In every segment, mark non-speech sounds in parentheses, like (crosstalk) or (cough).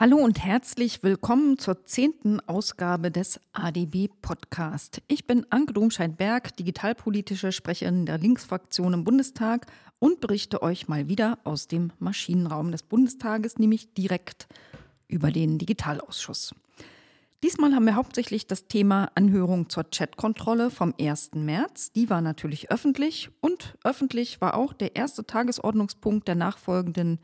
Hallo und herzlich willkommen zur zehnten Ausgabe des ADB Podcast. Ich bin Anke Domscheit-Berg, digitalpolitische Sprecherin der Linksfraktion im Bundestag und berichte euch mal wieder aus dem Maschinenraum des Bundestages, nämlich direkt über den Digitalausschuss. Diesmal haben wir hauptsächlich das Thema Anhörung zur Chatkontrolle vom 1. März. Die war natürlich öffentlich und öffentlich war auch der erste Tagesordnungspunkt der nachfolgenden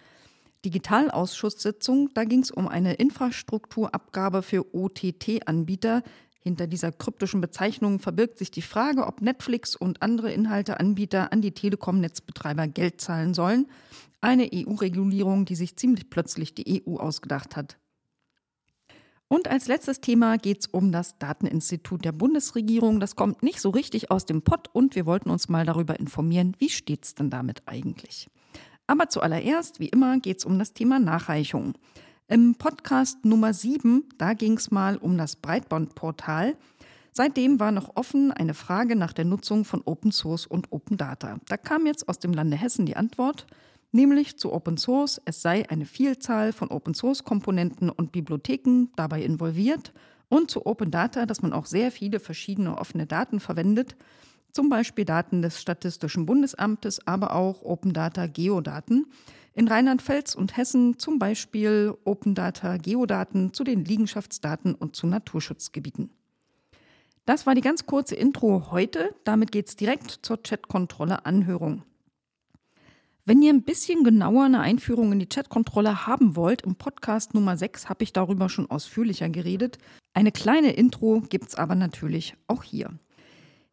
Digitalausschusssitzung. Da ging es um eine Infrastrukturabgabe für OTT-Anbieter. Hinter dieser kryptischen Bezeichnung verbirgt sich die Frage, ob Netflix und andere Inhalteanbieter an die Telekom-Netzbetreiber Geld zahlen sollen. Eine EU-Regulierung, die sich ziemlich plötzlich die EU ausgedacht hat. Und als letztes Thema geht es um das Dateninstitut der Bundesregierung. Das kommt nicht so richtig aus dem Pott und wir wollten uns mal darüber informieren, wie steht es denn damit eigentlich? Aber zuallererst, wie immer, geht es um das Thema Nachreichung. Im Podcast Nummer 7, da ging es mal um das Breitbandportal. Seitdem war noch offen eine Frage nach der Nutzung von Open Source und Open Data. Da kam jetzt aus dem Lande Hessen die Antwort, nämlich zu Open Source, es sei eine Vielzahl von Open Source Komponenten und Bibliotheken dabei involviert und zu Open Data, dass man auch sehr viele verschiedene offene Daten verwendet zum Beispiel Daten des Statistischen Bundesamtes, aber auch Open Data Geodaten. In Rheinland-Pfalz und Hessen zum Beispiel Open Data Geodaten zu den Liegenschaftsdaten und zu Naturschutzgebieten. Das war die ganz kurze Intro heute. Damit geht es direkt zur Chatkontrolle Anhörung. Wenn ihr ein bisschen genauer eine Einführung in die Chatkontrolle haben wollt, im Podcast Nummer 6 habe ich darüber schon ausführlicher geredet. Eine kleine Intro gibt es aber natürlich auch hier.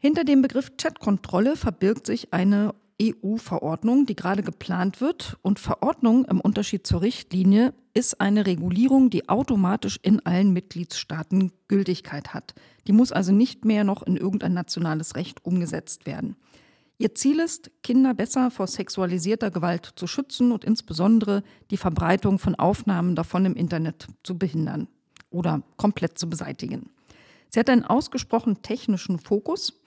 Hinter dem Begriff Chatkontrolle verbirgt sich eine EU-Verordnung, die gerade geplant wird. Und Verordnung im Unterschied zur Richtlinie ist eine Regulierung, die automatisch in allen Mitgliedstaaten Gültigkeit hat. Die muss also nicht mehr noch in irgendein nationales Recht umgesetzt werden. Ihr Ziel ist, Kinder besser vor sexualisierter Gewalt zu schützen und insbesondere die Verbreitung von Aufnahmen davon im Internet zu behindern oder komplett zu beseitigen. Sie hat einen ausgesprochen technischen Fokus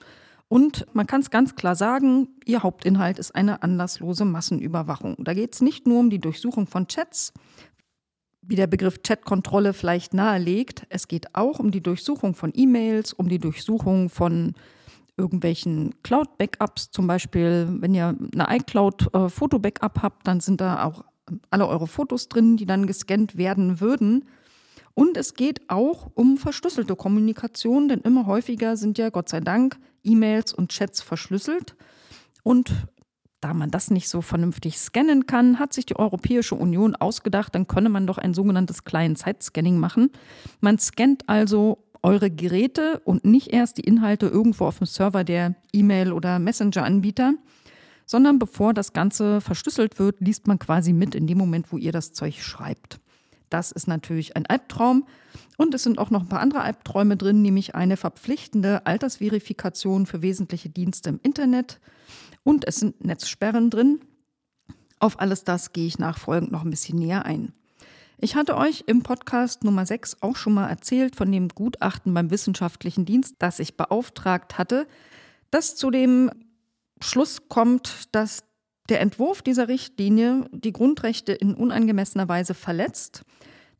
und man kann es ganz klar sagen, ihr Hauptinhalt ist eine anlasslose Massenüberwachung. Da geht es nicht nur um die Durchsuchung von Chats, wie der Begriff Chatkontrolle vielleicht nahelegt. Es geht auch um die Durchsuchung von E-Mails, um die Durchsuchung von irgendwelchen Cloud-Backups. Zum Beispiel, wenn ihr eine iCloud-Foto-Backup habt, dann sind da auch alle eure Fotos drin, die dann gescannt werden würden. Und es geht auch um verschlüsselte Kommunikation, denn immer häufiger sind ja Gott sei Dank E-Mails und Chats verschlüsselt. Und da man das nicht so vernünftig scannen kann, hat sich die Europäische Union ausgedacht, dann könne man doch ein sogenanntes Client-Side-Scanning machen. Man scannt also eure Geräte und nicht erst die Inhalte irgendwo auf dem Server der E-Mail- oder Messenger-Anbieter, sondern bevor das Ganze verschlüsselt wird, liest man quasi mit in dem Moment, wo ihr das Zeug schreibt. Das ist natürlich ein Albtraum. Und es sind auch noch ein paar andere Albträume drin, nämlich eine verpflichtende Altersverifikation für wesentliche Dienste im Internet. Und es sind Netzsperren drin. Auf alles das gehe ich nachfolgend noch ein bisschen näher ein. Ich hatte euch im Podcast Nummer 6 auch schon mal erzählt von dem Gutachten beim Wissenschaftlichen Dienst, das ich beauftragt hatte, das zu dem Schluss kommt, dass der Entwurf dieser Richtlinie die Grundrechte in unangemessener Weise verletzt,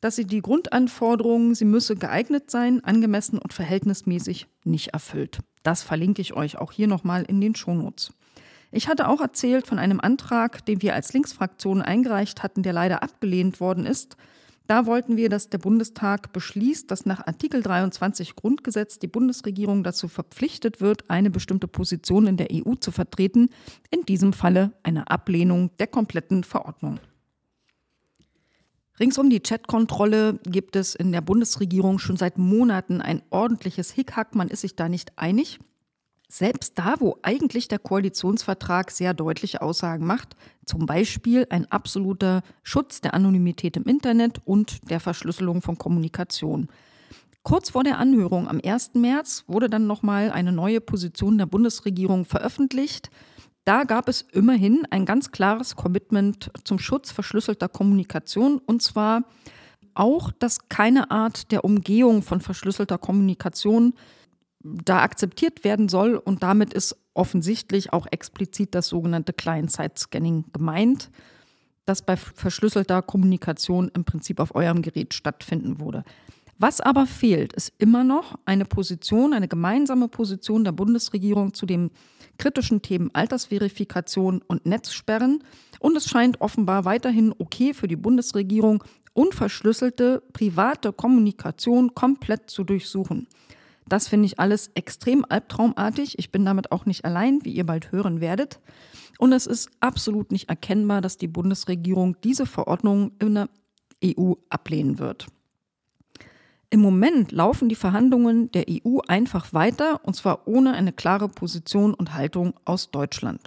dass sie die Grundanforderungen, sie müsse geeignet sein, angemessen und verhältnismäßig nicht erfüllt. Das verlinke ich euch auch hier nochmal in den Shownotes. Ich hatte auch erzählt von einem Antrag, den wir als Linksfraktion eingereicht hatten, der leider abgelehnt worden ist, da wollten wir, dass der Bundestag beschließt, dass nach Artikel 23 Grundgesetz die Bundesregierung dazu verpflichtet wird, eine bestimmte Position in der EU zu vertreten, in diesem Falle eine Ablehnung der kompletten Verordnung. Rings um die Chatkontrolle gibt es in der Bundesregierung schon seit Monaten ein ordentliches Hickhack. Man ist sich da nicht einig. Selbst da, wo eigentlich der Koalitionsvertrag sehr deutliche Aussagen macht, zum Beispiel ein absoluter Schutz der Anonymität im Internet und der Verschlüsselung von Kommunikation. Kurz vor der Anhörung am 1. März wurde dann nochmal eine neue Position der Bundesregierung veröffentlicht. Da gab es immerhin ein ganz klares Commitment zum Schutz verschlüsselter Kommunikation und zwar auch, dass keine Art der Umgehung von verschlüsselter Kommunikation da akzeptiert werden soll. Und damit ist offensichtlich auch explizit das sogenannte Client-Side-Scanning gemeint. das bei verschlüsselter Kommunikation im Prinzip auf eurem Gerät stattfinden würde. Was aber fehlt, ist immer noch eine Position, eine gemeinsame Position der Bundesregierung zu den kritischen Themen Altersverifikation und Netzsperren. Und es scheint offenbar weiterhin okay für die Bundesregierung, unverschlüsselte private Kommunikation komplett zu durchsuchen. Das finde ich alles extrem albtraumartig. Ich bin damit auch nicht allein, wie ihr bald hören werdet. Und es ist absolut nicht erkennbar, dass die Bundesregierung diese Verordnung in der EU ablehnen wird. Im Moment laufen die Verhandlungen der EU einfach weiter, und zwar ohne eine klare Position und Haltung aus Deutschland.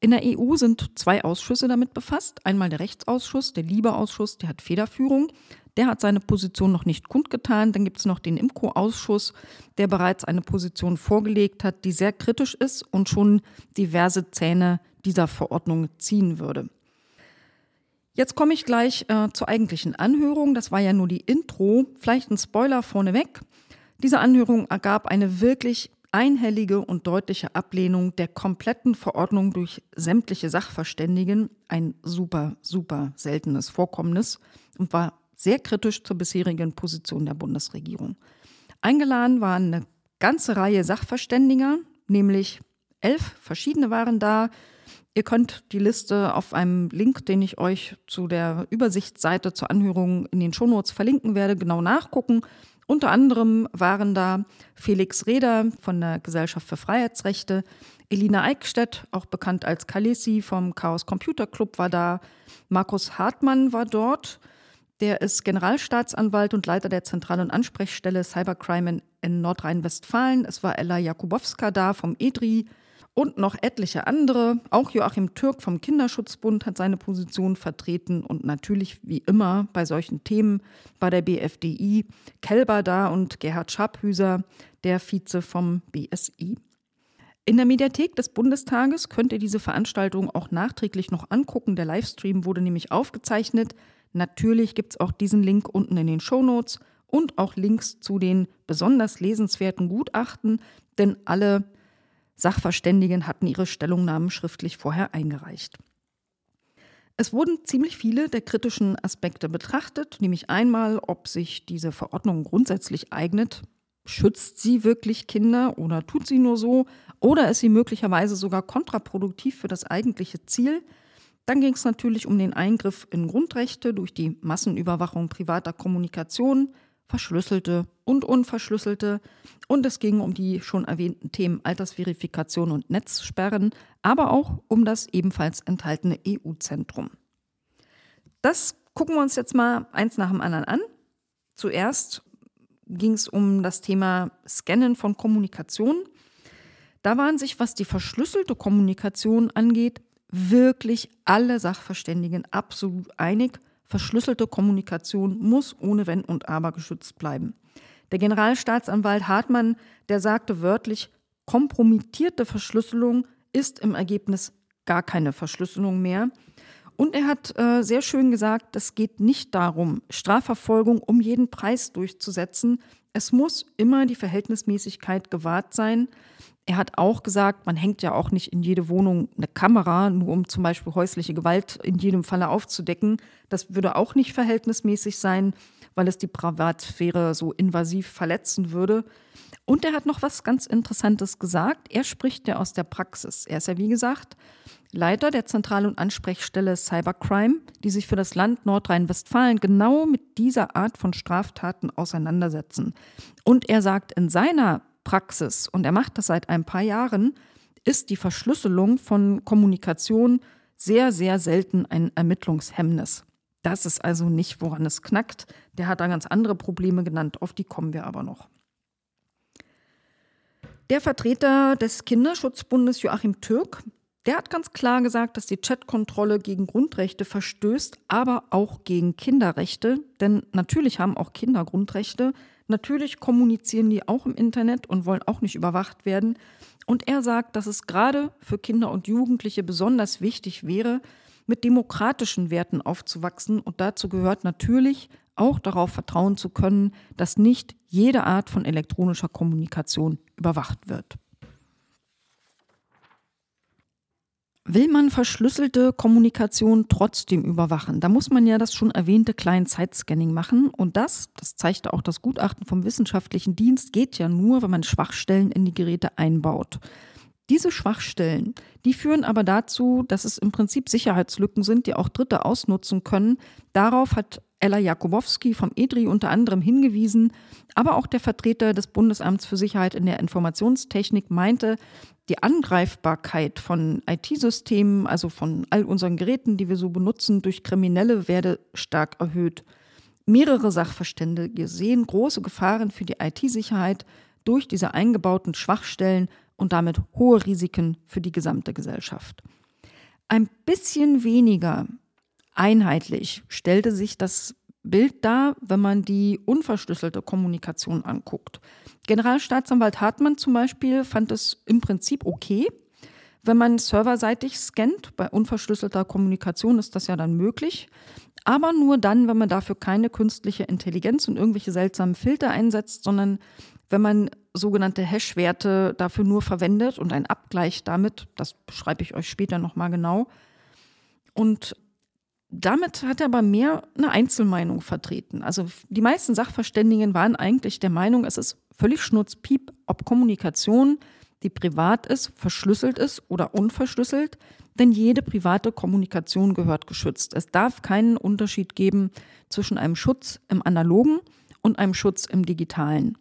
In der EU sind zwei Ausschüsse damit befasst. Einmal der Rechtsausschuss, der Liebeausschuss, der hat Federführung. Der hat seine Position noch nicht kundgetan. Dann gibt es noch den IMCO-Ausschuss, der bereits eine Position vorgelegt hat, die sehr kritisch ist und schon diverse Zähne dieser Verordnung ziehen würde. Jetzt komme ich gleich äh, zur eigentlichen Anhörung. Das war ja nur die Intro. Vielleicht ein Spoiler vorneweg. Diese Anhörung ergab eine wirklich einhellige und deutliche Ablehnung der kompletten Verordnung durch sämtliche Sachverständigen. Ein super, super seltenes Vorkommnis und war sehr kritisch zur bisherigen Position der Bundesregierung. Eingeladen waren eine ganze Reihe Sachverständiger, nämlich elf verschiedene waren da, Ihr könnt die Liste auf einem Link, den ich euch zu der Übersichtsseite zur Anhörung in den Shownotes verlinken werde, genau nachgucken. Unter anderem waren da Felix Reder von der Gesellschaft für Freiheitsrechte, Elina Eickstedt, auch bekannt als Kalesi vom Chaos Computer Club, war da, Markus Hartmann war dort, der ist Generalstaatsanwalt und Leiter der zentralen Ansprechstelle Cybercrime in Nordrhein-Westfalen. Es war Ella Jakubowska da vom EDRI, und noch etliche andere. Auch Joachim Türk vom Kinderschutzbund hat seine Position vertreten und natürlich wie immer bei solchen Themen bei der BFDI Kelber da und Gerhard Schabhüser, der Vize vom BSI. In der Mediathek des Bundestages könnt ihr diese Veranstaltung auch nachträglich noch angucken. Der Livestream wurde nämlich aufgezeichnet. Natürlich gibt es auch diesen Link unten in den Show Notes und auch Links zu den besonders lesenswerten Gutachten, denn alle Sachverständigen hatten ihre Stellungnahmen schriftlich vorher eingereicht. Es wurden ziemlich viele der kritischen Aspekte betrachtet, nämlich einmal, ob sich diese Verordnung grundsätzlich eignet. Schützt sie wirklich Kinder oder tut sie nur so? Oder ist sie möglicherweise sogar kontraproduktiv für das eigentliche Ziel? Dann ging es natürlich um den Eingriff in Grundrechte durch die Massenüberwachung privater Kommunikation, verschlüsselte und unverschlüsselte. Und es ging um die schon erwähnten Themen Altersverifikation und Netzsperren, aber auch um das ebenfalls enthaltene EU-Zentrum. Das gucken wir uns jetzt mal eins nach dem anderen an. Zuerst ging es um das Thema Scannen von Kommunikation. Da waren sich, was die verschlüsselte Kommunikation angeht, wirklich alle Sachverständigen absolut einig. Verschlüsselte Kommunikation muss ohne Wenn und Aber geschützt bleiben. Der Generalstaatsanwalt Hartmann, der sagte wörtlich, kompromittierte Verschlüsselung ist im Ergebnis gar keine Verschlüsselung mehr. Und er hat äh, sehr schön gesagt, es geht nicht darum, Strafverfolgung um jeden Preis durchzusetzen. Es muss immer die Verhältnismäßigkeit gewahrt sein. Er hat auch gesagt, man hängt ja auch nicht in jede Wohnung eine Kamera, nur um zum Beispiel häusliche Gewalt in jedem Falle aufzudecken. Das würde auch nicht verhältnismäßig sein, weil es die Privatsphäre so invasiv verletzen würde. Und er hat noch was ganz Interessantes gesagt. Er spricht ja aus der Praxis. Er ist ja, wie gesagt, Leiter der Zentral- und Ansprechstelle Cybercrime, die sich für das Land Nordrhein-Westfalen genau mit dieser Art von Straftaten auseinandersetzen. Und er sagt in seiner Praxis, und er macht das seit ein paar Jahren, ist die Verschlüsselung von Kommunikation sehr, sehr selten ein Ermittlungshemmnis. Das ist also nicht, woran es knackt. Der hat da ganz andere Probleme genannt, auf die kommen wir aber noch. Der Vertreter des Kinderschutzbundes Joachim Türk, der hat ganz klar gesagt, dass die Chatkontrolle gegen Grundrechte verstößt, aber auch gegen Kinderrechte. Denn natürlich haben auch Kinder Grundrechte. Natürlich kommunizieren die auch im Internet und wollen auch nicht überwacht werden. Und er sagt, dass es gerade für Kinder und Jugendliche besonders wichtig wäre, mit demokratischen Werten aufzuwachsen. Und dazu gehört natürlich auch darauf vertrauen zu können, dass nicht jede Art von elektronischer Kommunikation überwacht wird. Will man verschlüsselte Kommunikation trotzdem überwachen? Da muss man ja das schon erwähnte Client-Side-Scanning machen. Und das, das zeigte auch das Gutachten vom wissenschaftlichen Dienst, geht ja nur, wenn man Schwachstellen in die Geräte einbaut. Diese Schwachstellen, die führen aber dazu, dass es im Prinzip Sicherheitslücken sind, die auch Dritte ausnutzen können. Darauf hat Ella Jakubowski vom EDRI unter anderem hingewiesen, aber auch der Vertreter des Bundesamts für Sicherheit in der Informationstechnik meinte, die Angreifbarkeit von IT-Systemen, also von all unseren Geräten, die wir so benutzen, durch Kriminelle werde stark erhöht. Mehrere Sachverständige sehen große Gefahren für die IT-Sicherheit durch diese eingebauten Schwachstellen und damit hohe Risiken für die gesamte Gesellschaft. Ein bisschen weniger einheitlich stellte sich das Bild dar, wenn man die unverschlüsselte Kommunikation anguckt. Generalstaatsanwalt Hartmann zum Beispiel fand es im Prinzip okay, wenn man serverseitig scannt. Bei unverschlüsselter Kommunikation ist das ja dann möglich. Aber nur dann, wenn man dafür keine künstliche Intelligenz und irgendwelche seltsamen Filter einsetzt, sondern wenn man sogenannte Hash-Werte dafür nur verwendet und ein Abgleich damit, das beschreibe ich euch später nochmal genau. Und damit hat er aber mehr eine Einzelmeinung vertreten. Also die meisten Sachverständigen waren eigentlich der Meinung, es ist völlig schnurzpiep, ob Kommunikation, die privat ist, verschlüsselt ist oder unverschlüsselt, denn jede private Kommunikation gehört geschützt. Es darf keinen Unterschied geben zwischen einem Schutz im analogen und einem Schutz im digitalen.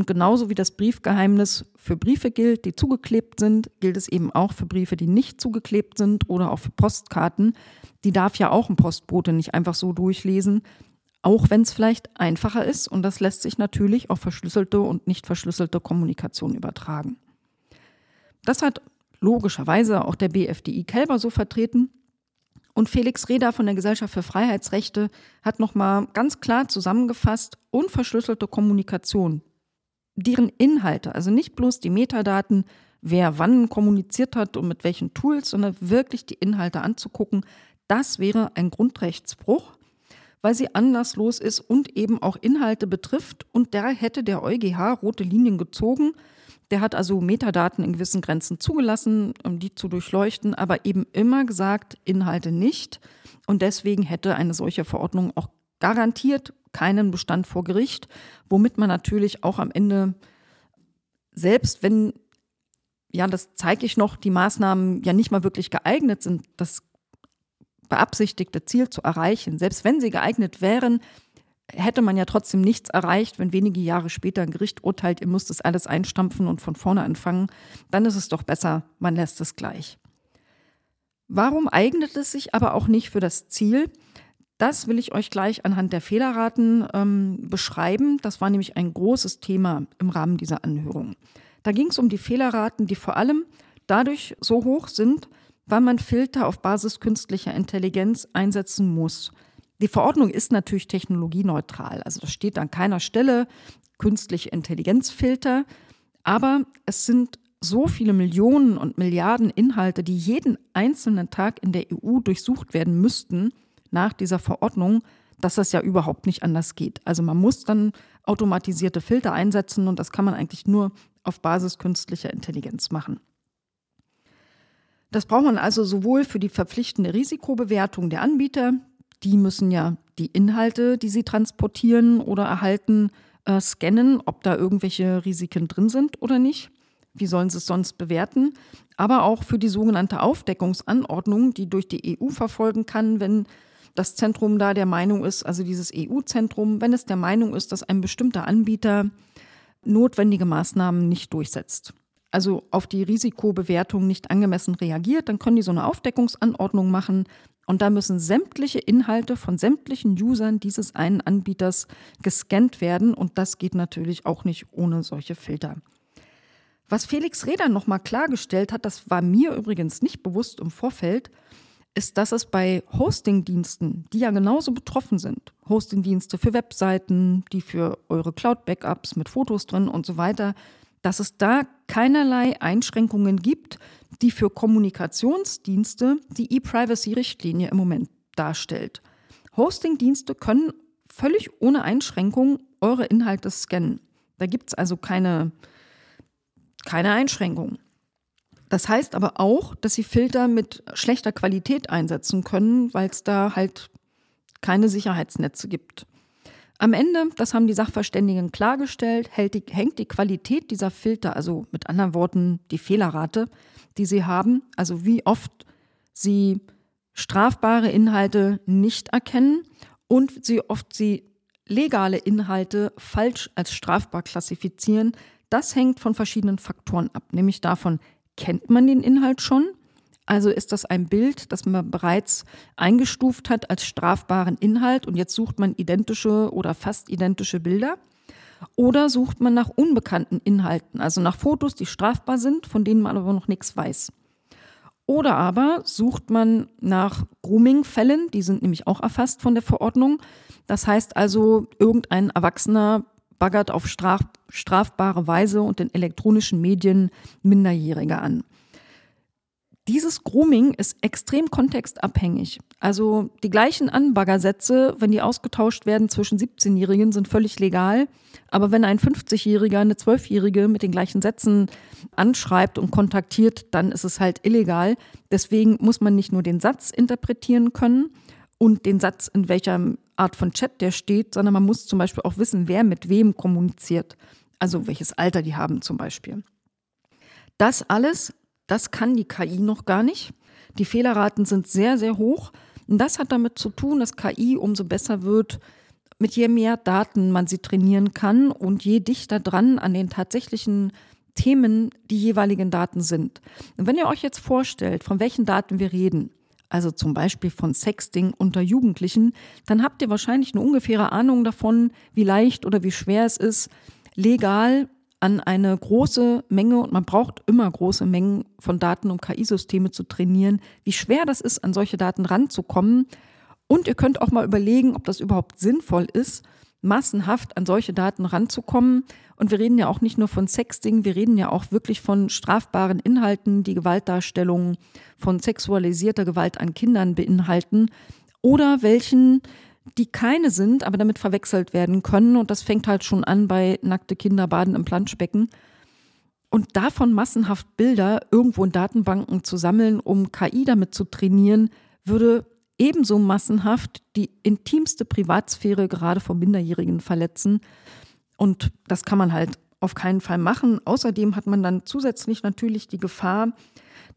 Und genauso wie das Briefgeheimnis für Briefe gilt, die zugeklebt sind, gilt es eben auch für Briefe, die nicht zugeklebt sind oder auch für Postkarten. Die darf ja auch ein Postbote nicht einfach so durchlesen, auch wenn es vielleicht einfacher ist. Und das lässt sich natürlich auf verschlüsselte und nicht verschlüsselte Kommunikation übertragen. Das hat logischerweise auch der BFDI Kelber so vertreten. Und Felix Reda von der Gesellschaft für Freiheitsrechte hat nochmal ganz klar zusammengefasst, unverschlüsselte Kommunikation deren Inhalte, also nicht bloß die Metadaten, wer wann kommuniziert hat und mit welchen Tools, sondern wirklich die Inhalte anzugucken, das wäre ein Grundrechtsbruch, weil sie anlasslos ist und eben auch Inhalte betrifft. Und da hätte der EuGH rote Linien gezogen. Der hat also Metadaten in gewissen Grenzen zugelassen, um die zu durchleuchten, aber eben immer gesagt, Inhalte nicht. Und deswegen hätte eine solche Verordnung auch garantiert keinen Bestand vor Gericht, womit man natürlich auch am Ende, selbst wenn, ja, das zeige ich noch, die Maßnahmen ja nicht mal wirklich geeignet sind, das beabsichtigte Ziel zu erreichen, selbst wenn sie geeignet wären, hätte man ja trotzdem nichts erreicht, wenn wenige Jahre später ein Gericht urteilt, ihr müsst das alles einstampfen und von vorne anfangen, dann ist es doch besser, man lässt es gleich. Warum eignet es sich aber auch nicht für das Ziel, das will ich euch gleich anhand der Fehlerraten ähm, beschreiben. Das war nämlich ein großes Thema im Rahmen dieser Anhörung. Da ging es um die Fehlerraten, die vor allem dadurch so hoch sind, weil man Filter auf Basis künstlicher Intelligenz einsetzen muss. Die Verordnung ist natürlich technologieneutral, also das steht an keiner Stelle künstliche Intelligenzfilter, aber es sind so viele Millionen und Milliarden Inhalte, die jeden einzelnen Tag in der EU durchsucht werden müssten, nach dieser Verordnung, dass das ja überhaupt nicht anders geht. Also man muss dann automatisierte Filter einsetzen und das kann man eigentlich nur auf Basis künstlicher Intelligenz machen. Das braucht man also sowohl für die verpflichtende Risikobewertung der Anbieter, die müssen ja die Inhalte, die sie transportieren oder erhalten, äh, scannen, ob da irgendwelche Risiken drin sind oder nicht. Wie sollen sie es sonst bewerten? Aber auch für die sogenannte Aufdeckungsanordnung, die durch die EU verfolgen kann, wenn das Zentrum da der Meinung ist, also dieses EU-Zentrum, wenn es der Meinung ist, dass ein bestimmter Anbieter notwendige Maßnahmen nicht durchsetzt, also auf die Risikobewertung nicht angemessen reagiert, dann können die so eine Aufdeckungsanordnung machen und da müssen sämtliche Inhalte von sämtlichen Usern dieses einen Anbieters gescannt werden und das geht natürlich auch nicht ohne solche Filter. Was Felix Reder nochmal klargestellt hat, das war mir übrigens nicht bewusst im Vorfeld, ist, dass es bei Hosting-Diensten, die ja genauso betroffen sind, Hosting-Dienste für Webseiten, die für eure Cloud-Backups mit Fotos drin und so weiter, dass es da keinerlei Einschränkungen gibt, die für Kommunikationsdienste die E-Privacy-Richtlinie im Moment darstellt. Hosting-Dienste können völlig ohne Einschränkung eure Inhalte scannen. Da gibt es also keine, keine Einschränkungen. Das heißt aber auch, dass sie Filter mit schlechter Qualität einsetzen können, weil es da halt keine Sicherheitsnetze gibt. Am Ende, das haben die Sachverständigen klargestellt, die, hängt die Qualität dieser Filter, also mit anderen Worten die Fehlerrate, die sie haben, also wie oft sie strafbare Inhalte nicht erkennen und wie oft sie legale Inhalte falsch als strafbar klassifizieren, das hängt von verschiedenen Faktoren ab, nämlich davon, kennt man den Inhalt schon? Also ist das ein Bild, das man bereits eingestuft hat als strafbaren Inhalt und jetzt sucht man identische oder fast identische Bilder? Oder sucht man nach unbekannten Inhalten, also nach Fotos, die strafbar sind, von denen man aber noch nichts weiß? Oder aber sucht man nach Grooming-Fällen, die sind nämlich auch erfasst von der Verordnung. Das heißt also, irgendein Erwachsener baggert auf straf strafbare Weise und in elektronischen Medien Minderjährige an. Dieses Grooming ist extrem kontextabhängig. Also die gleichen Anbaggersätze, wenn die ausgetauscht werden zwischen 17-Jährigen, sind völlig legal. Aber wenn ein 50-Jähriger eine 12-Jährige mit den gleichen Sätzen anschreibt und kontaktiert, dann ist es halt illegal. Deswegen muss man nicht nur den Satz interpretieren können und den Satz, in welcher Art von Chat der steht, sondern man muss zum Beispiel auch wissen, wer mit wem kommuniziert. Also welches Alter die haben zum Beispiel. Das alles das kann die KI noch gar nicht. Die Fehlerraten sind sehr, sehr hoch. Und das hat damit zu tun, dass KI umso besser wird, mit je mehr Daten man sie trainieren kann und je dichter dran an den tatsächlichen Themen die jeweiligen Daten sind. Und wenn ihr euch jetzt vorstellt, von welchen Daten wir reden, also zum Beispiel von Sexting unter Jugendlichen, dann habt ihr wahrscheinlich eine ungefähre Ahnung davon, wie leicht oder wie schwer es ist, legal an eine große Menge, und man braucht immer große Mengen von Daten, um KI-Systeme zu trainieren, wie schwer das ist, an solche Daten ranzukommen. Und ihr könnt auch mal überlegen, ob das überhaupt sinnvoll ist, massenhaft an solche Daten ranzukommen. Und wir reden ja auch nicht nur von Sexting, wir reden ja auch wirklich von strafbaren Inhalten, die Gewaltdarstellungen von sexualisierter Gewalt an Kindern beinhalten oder welchen die keine sind, aber damit verwechselt werden können. Und das fängt halt schon an bei nackte Kinder baden im Planschbecken. Und davon massenhaft Bilder irgendwo in Datenbanken zu sammeln, um KI damit zu trainieren, würde ebenso massenhaft die intimste Privatsphäre gerade von Minderjährigen verletzen. Und das kann man halt auf keinen Fall machen. Außerdem hat man dann zusätzlich natürlich die Gefahr,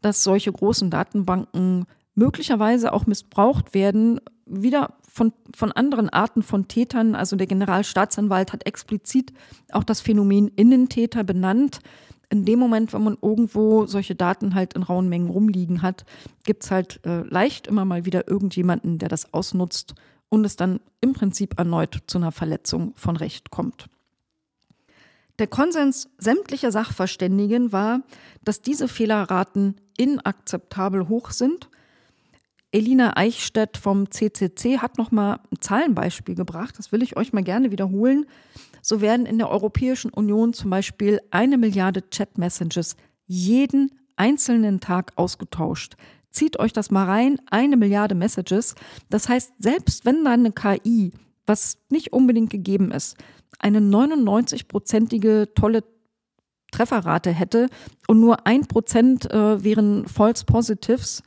dass solche großen Datenbanken möglicherweise auch missbraucht werden, wieder von, von anderen Arten von Tätern. Also der Generalstaatsanwalt hat explizit auch das Phänomen Innentäter benannt. In dem Moment, wenn man irgendwo solche Daten halt in rauen Mengen rumliegen hat, gibt es halt äh, leicht immer mal wieder irgendjemanden, der das ausnutzt und es dann im Prinzip erneut zu einer Verletzung von Recht kommt. Der Konsens sämtlicher Sachverständigen war, dass diese Fehlerraten inakzeptabel hoch sind Elina Eichstädt vom CCC hat noch mal ein Zahlenbeispiel gebracht. Das will ich euch mal gerne wiederholen. So werden in der Europäischen Union zum Beispiel eine Milliarde Chat-Messages jeden einzelnen Tag ausgetauscht. Zieht euch das mal rein, eine Milliarde Messages. Das heißt, selbst wenn dann eine KI, was nicht unbedingt gegeben ist, eine 99-prozentige tolle Trefferrate hätte und nur ein Prozent äh, wären False Positives,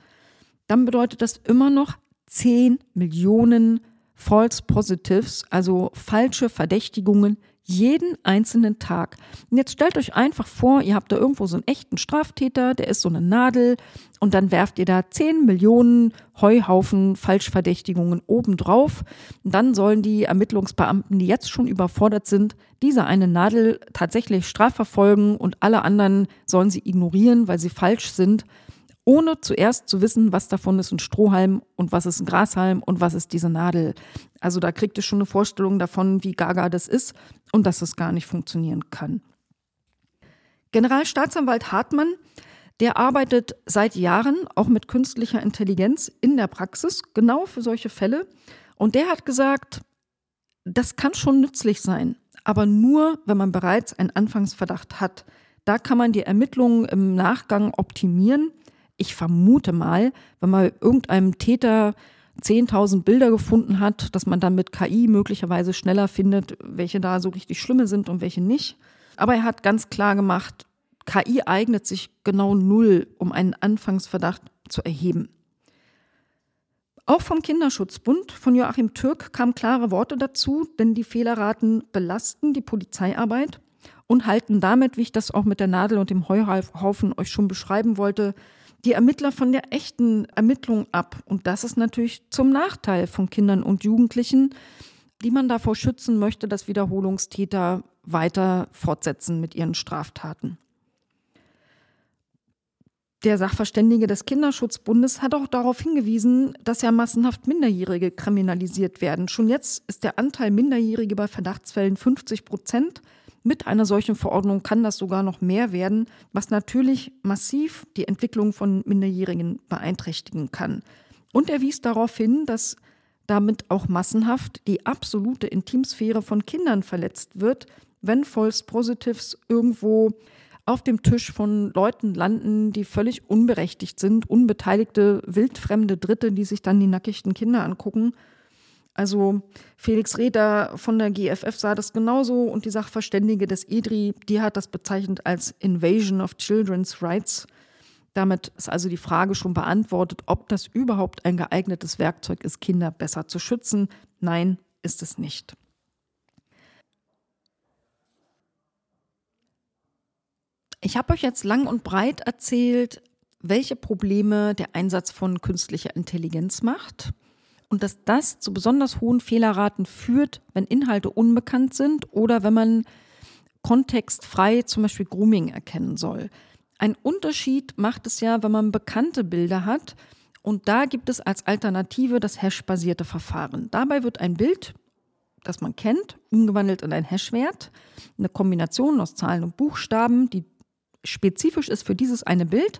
dann bedeutet das immer noch 10 Millionen False Positives, also falsche Verdächtigungen jeden einzelnen Tag. Und jetzt stellt euch einfach vor, ihr habt da irgendwo so einen echten Straftäter, der ist so eine Nadel und dann werft ihr da 10 Millionen Heuhaufen Falschverdächtigungen obendrauf. Und dann sollen die Ermittlungsbeamten, die jetzt schon überfordert sind, diese eine Nadel tatsächlich strafverfolgen und alle anderen sollen sie ignorieren, weil sie falsch sind ohne zuerst zu wissen, was davon ist ein Strohhalm und was ist ein Grashalm und was ist diese Nadel. Also da kriegt ihr schon eine Vorstellung davon, wie gaga das ist und dass es gar nicht funktionieren kann. Generalstaatsanwalt Hartmann, der arbeitet seit Jahren auch mit künstlicher Intelligenz in der Praxis, genau für solche Fälle. Und der hat gesagt, das kann schon nützlich sein, aber nur, wenn man bereits einen Anfangsverdacht hat. Da kann man die Ermittlungen im Nachgang optimieren ich vermute mal, wenn man irgendeinem Täter 10.000 Bilder gefunden hat, dass man dann mit KI möglicherweise schneller findet, welche da so richtig schlimme sind und welche nicht. Aber er hat ganz klar gemacht, KI eignet sich genau null, um einen Anfangsverdacht zu erheben. Auch vom Kinderschutzbund von Joachim Türk kamen klare Worte dazu, denn die Fehlerraten belasten die Polizeiarbeit und halten damit, wie ich das auch mit der Nadel und dem Heuhaufen euch schon beschreiben wollte, die Ermittler von der echten Ermittlung ab. Und das ist natürlich zum Nachteil von Kindern und Jugendlichen, die man davor schützen möchte, dass Wiederholungstäter weiter fortsetzen mit ihren Straftaten. Der Sachverständige des Kinderschutzbundes hat auch darauf hingewiesen, dass ja massenhaft Minderjährige kriminalisiert werden. Schon jetzt ist der Anteil Minderjährige bei Verdachtsfällen 50 Prozent. Mit einer solchen Verordnung kann das sogar noch mehr werden, was natürlich massiv die Entwicklung von Minderjährigen beeinträchtigen kann. Und er wies darauf hin, dass damit auch massenhaft die absolute Intimsphäre von Kindern verletzt wird, wenn False Positives irgendwo auf dem Tisch von Leuten landen, die völlig unberechtigt sind, unbeteiligte, wildfremde Dritte, die sich dann die nackigten Kinder angucken. Also Felix Reder von der GFF sah das genauso und die Sachverständige des EDRI, die hat das bezeichnet als Invasion of Children's Rights. Damit ist also die Frage schon beantwortet, ob das überhaupt ein geeignetes Werkzeug ist, Kinder besser zu schützen. Nein, ist es nicht. Ich habe euch jetzt lang und breit erzählt, welche Probleme der Einsatz von künstlicher Intelligenz macht und dass das zu besonders hohen Fehlerraten führt, wenn Inhalte unbekannt sind oder wenn man kontextfrei zum Beispiel Grooming erkennen soll. Ein Unterschied macht es ja, wenn man bekannte Bilder hat und da gibt es als Alternative das Hash-basierte Verfahren. Dabei wird ein Bild, das man kennt, umgewandelt in ein Hashwert, eine Kombination aus Zahlen und Buchstaben, die spezifisch ist für dieses eine Bild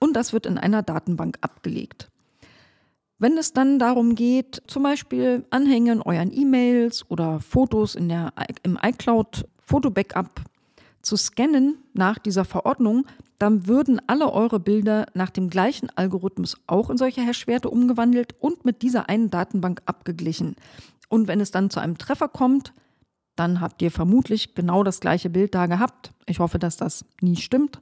und das wird in einer Datenbank abgelegt. Wenn es dann darum geht, zum Beispiel Anhänge in euren E-Mails oder Fotos in der, im iCloud Foto-Backup zu scannen nach dieser Verordnung, dann würden alle eure Bilder nach dem gleichen Algorithmus auch in solche Hash-Werte umgewandelt und mit dieser einen Datenbank abgeglichen. Und wenn es dann zu einem Treffer kommt, dann habt ihr vermutlich genau das gleiche Bild da gehabt. Ich hoffe, dass das nie stimmt.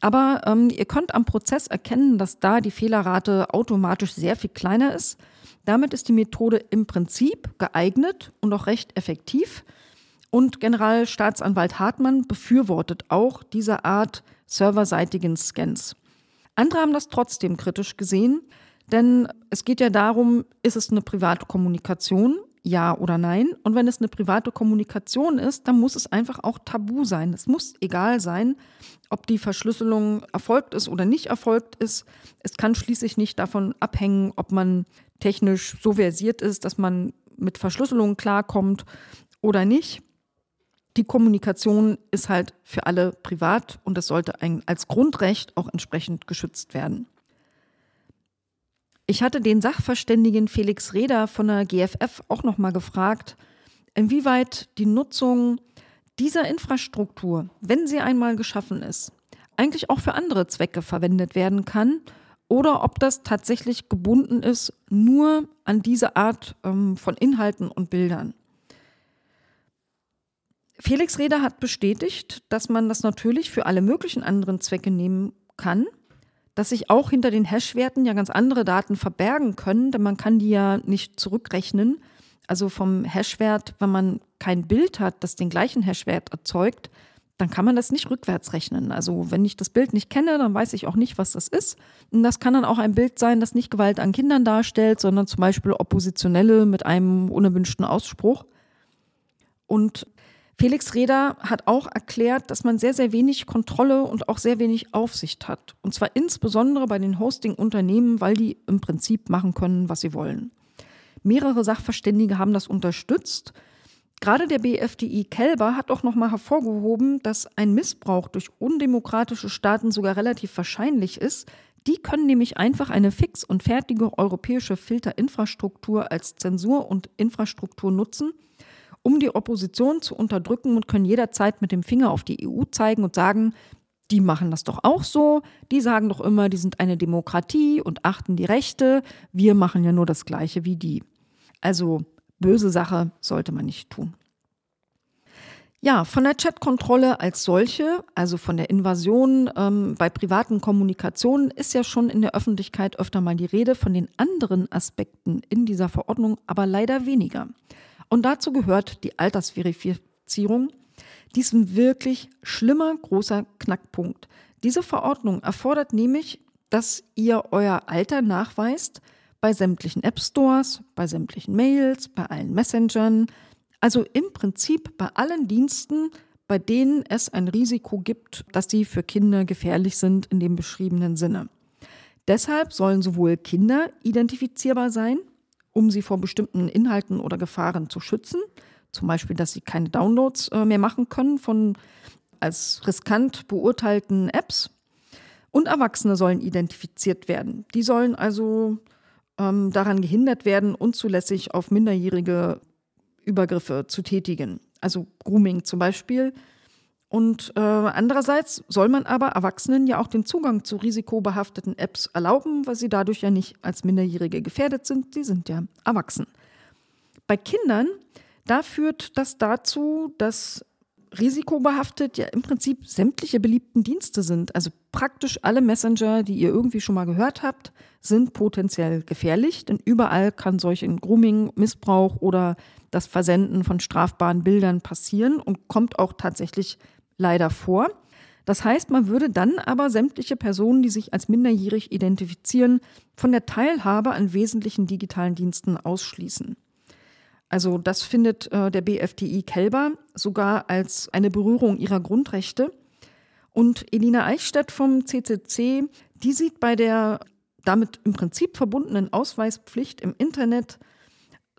Aber ähm, ihr könnt am Prozess erkennen, dass da die Fehlerrate automatisch sehr viel kleiner ist. Damit ist die Methode im Prinzip geeignet und auch recht effektiv. Und Generalstaatsanwalt Hartmann befürwortet auch diese Art serverseitigen Scans. Andere haben das trotzdem kritisch gesehen, denn es geht ja darum, ist es eine private Kommunikation ja oder nein. Und wenn es eine private Kommunikation ist, dann muss es einfach auch tabu sein. Es muss egal sein, ob die Verschlüsselung erfolgt ist oder nicht erfolgt ist. Es kann schließlich nicht davon abhängen, ob man technisch so versiert ist, dass man mit Verschlüsselung klarkommt oder nicht. Die Kommunikation ist halt für alle privat und es sollte als Grundrecht auch entsprechend geschützt werden. Ich hatte den Sachverständigen Felix Reder von der GFF auch noch mal gefragt, inwieweit die Nutzung dieser Infrastruktur, wenn sie einmal geschaffen ist, eigentlich auch für andere Zwecke verwendet werden kann oder ob das tatsächlich gebunden ist nur an diese Art ähm, von Inhalten und Bildern. Felix Reder hat bestätigt, dass man das natürlich für alle möglichen anderen Zwecke nehmen kann dass sich auch hinter den Hash-Werten ja ganz andere Daten verbergen können, denn man kann die ja nicht zurückrechnen. Also vom Hash-Wert, wenn man kein Bild hat, das den gleichen Hash-Wert erzeugt, dann kann man das nicht rückwärts rechnen. Also wenn ich das Bild nicht kenne, dann weiß ich auch nicht, was das ist. Und das kann dann auch ein Bild sein, das nicht Gewalt an Kindern darstellt, sondern zum Beispiel Oppositionelle mit einem unerwünschten Ausspruch. Und Felix Reda hat auch erklärt, dass man sehr, sehr wenig Kontrolle und auch sehr wenig Aufsicht hat. Und zwar insbesondere bei den Hosting-Unternehmen, weil die im Prinzip machen können, was sie wollen. Mehrere Sachverständige haben das unterstützt. Gerade der BFDI Kelber hat auch nochmal hervorgehoben, dass ein Missbrauch durch undemokratische Staaten sogar relativ wahrscheinlich ist. Die können nämlich einfach eine fix und fertige europäische Filterinfrastruktur als Zensur und Infrastruktur nutzen um die Opposition zu unterdrücken und können jederzeit mit dem Finger auf die EU zeigen und sagen, die machen das doch auch so, die sagen doch immer, die sind eine Demokratie und achten die Rechte, wir machen ja nur das gleiche wie die. Also böse Sache sollte man nicht tun. Ja, von der Chatkontrolle als solche, also von der Invasion ähm, bei privaten Kommunikationen, ist ja schon in der Öffentlichkeit öfter mal die Rede, von den anderen Aspekten in dieser Verordnung aber leider weniger. Und dazu gehört die Altersverifizierung, diesem wirklich schlimmer großer Knackpunkt. Diese Verordnung erfordert nämlich, dass ihr euer Alter nachweist bei sämtlichen App Stores, bei sämtlichen Mails, bei allen Messengern, also im Prinzip bei allen Diensten, bei denen es ein Risiko gibt, dass sie für Kinder gefährlich sind in dem beschriebenen Sinne. Deshalb sollen sowohl Kinder identifizierbar sein, um sie vor bestimmten Inhalten oder Gefahren zu schützen, zum Beispiel, dass sie keine Downloads äh, mehr machen können von als riskant beurteilten Apps. Und Erwachsene sollen identifiziert werden. Die sollen also ähm, daran gehindert werden, unzulässig auf Minderjährige Übergriffe zu tätigen, also Grooming zum Beispiel. Und äh, andererseits soll man aber Erwachsenen ja auch den Zugang zu risikobehafteten Apps erlauben, weil sie dadurch ja nicht als Minderjährige gefährdet sind. Sie sind ja erwachsen. Bei Kindern, da führt das dazu, dass risikobehaftet ja im Prinzip sämtliche beliebten Dienste sind. Also praktisch alle Messenger, die ihr irgendwie schon mal gehört habt, sind potenziell gefährlich, denn überall kann solch ein Grooming, Missbrauch oder das Versenden von strafbaren Bildern passieren und kommt auch tatsächlich leider vor. Das heißt, man würde dann aber sämtliche Personen, die sich als minderjährig identifizieren, von der Teilhabe an wesentlichen digitalen Diensten ausschließen. Also das findet äh, der BFDI Kelber sogar als eine Berührung ihrer Grundrechte. Und Elina Eichstätt vom CCC, die sieht bei der damit im Prinzip verbundenen Ausweispflicht im Internet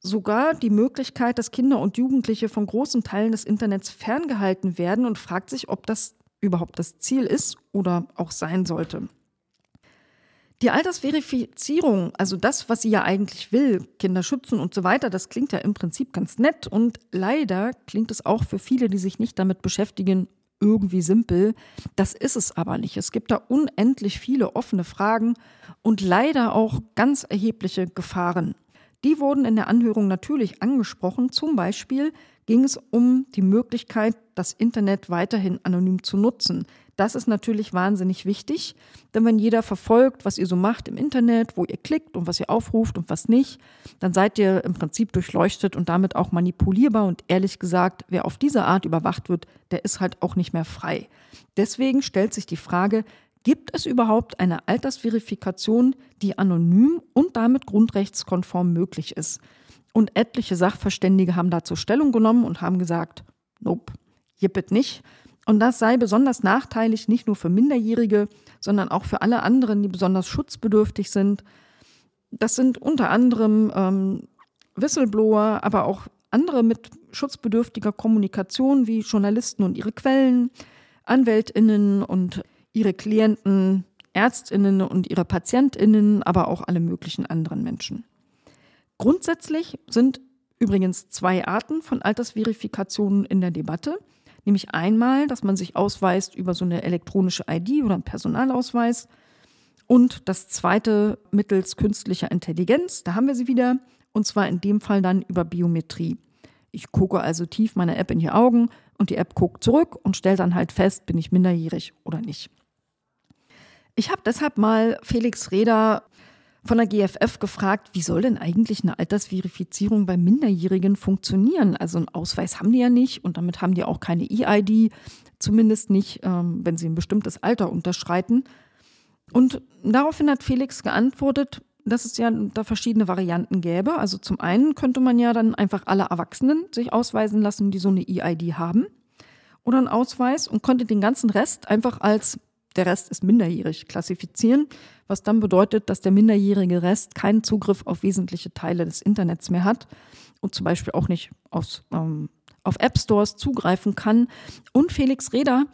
sogar die Möglichkeit, dass Kinder und Jugendliche von großen Teilen des Internets ferngehalten werden und fragt sich, ob das überhaupt das Ziel ist oder auch sein sollte. Die Altersverifizierung, also das, was sie ja eigentlich will, Kinder schützen und so weiter, das klingt ja im Prinzip ganz nett und leider klingt es auch für viele, die sich nicht damit beschäftigen, irgendwie simpel. Das ist es aber nicht. Es gibt da unendlich viele offene Fragen und leider auch ganz erhebliche Gefahren. Die wurden in der Anhörung natürlich angesprochen. Zum Beispiel ging es um die Möglichkeit, das Internet weiterhin anonym zu nutzen. Das ist natürlich wahnsinnig wichtig, denn wenn jeder verfolgt, was ihr so macht im Internet, wo ihr klickt und was ihr aufruft und was nicht, dann seid ihr im Prinzip durchleuchtet und damit auch manipulierbar. Und ehrlich gesagt, wer auf diese Art überwacht wird, der ist halt auch nicht mehr frei. Deswegen stellt sich die Frage, Gibt es überhaupt eine Altersverifikation, die anonym und damit grundrechtskonform möglich ist? Und etliche Sachverständige haben dazu Stellung genommen und haben gesagt, nope, jippet nicht. Und das sei besonders nachteilig nicht nur für Minderjährige, sondern auch für alle anderen, die besonders schutzbedürftig sind. Das sind unter anderem ähm, Whistleblower, aber auch andere mit schutzbedürftiger Kommunikation wie Journalisten und ihre Quellen, Anwältinnen und ihre Klienten, Ärztinnen und ihre Patientinnen, aber auch alle möglichen anderen Menschen. Grundsätzlich sind übrigens zwei Arten von Altersverifikationen in der Debatte. Nämlich einmal, dass man sich ausweist über so eine elektronische ID oder einen Personalausweis. Und das zweite mittels künstlicher Intelligenz. Da haben wir sie wieder. Und zwar in dem Fall dann über Biometrie. Ich gucke also tief meiner App in die Augen und die App guckt zurück und stellt dann halt fest, bin ich minderjährig oder nicht. Ich habe deshalb mal Felix Reda von der GFF gefragt, wie soll denn eigentlich eine Altersverifizierung bei Minderjährigen funktionieren? Also einen Ausweis haben die ja nicht und damit haben die auch keine E-ID, zumindest nicht, ähm, wenn sie ein bestimmtes Alter unterschreiten. Und daraufhin hat Felix geantwortet, dass es ja da verschiedene Varianten gäbe. Also zum einen könnte man ja dann einfach alle Erwachsenen sich ausweisen lassen, die so eine E-ID haben oder einen Ausweis und könnte den ganzen Rest einfach als der Rest ist minderjährig klassifizieren, was dann bedeutet, dass der minderjährige Rest keinen Zugriff auf wesentliche Teile des Internets mehr hat und zum Beispiel auch nicht aus, ähm, auf App Stores zugreifen kann. Und Felix Reda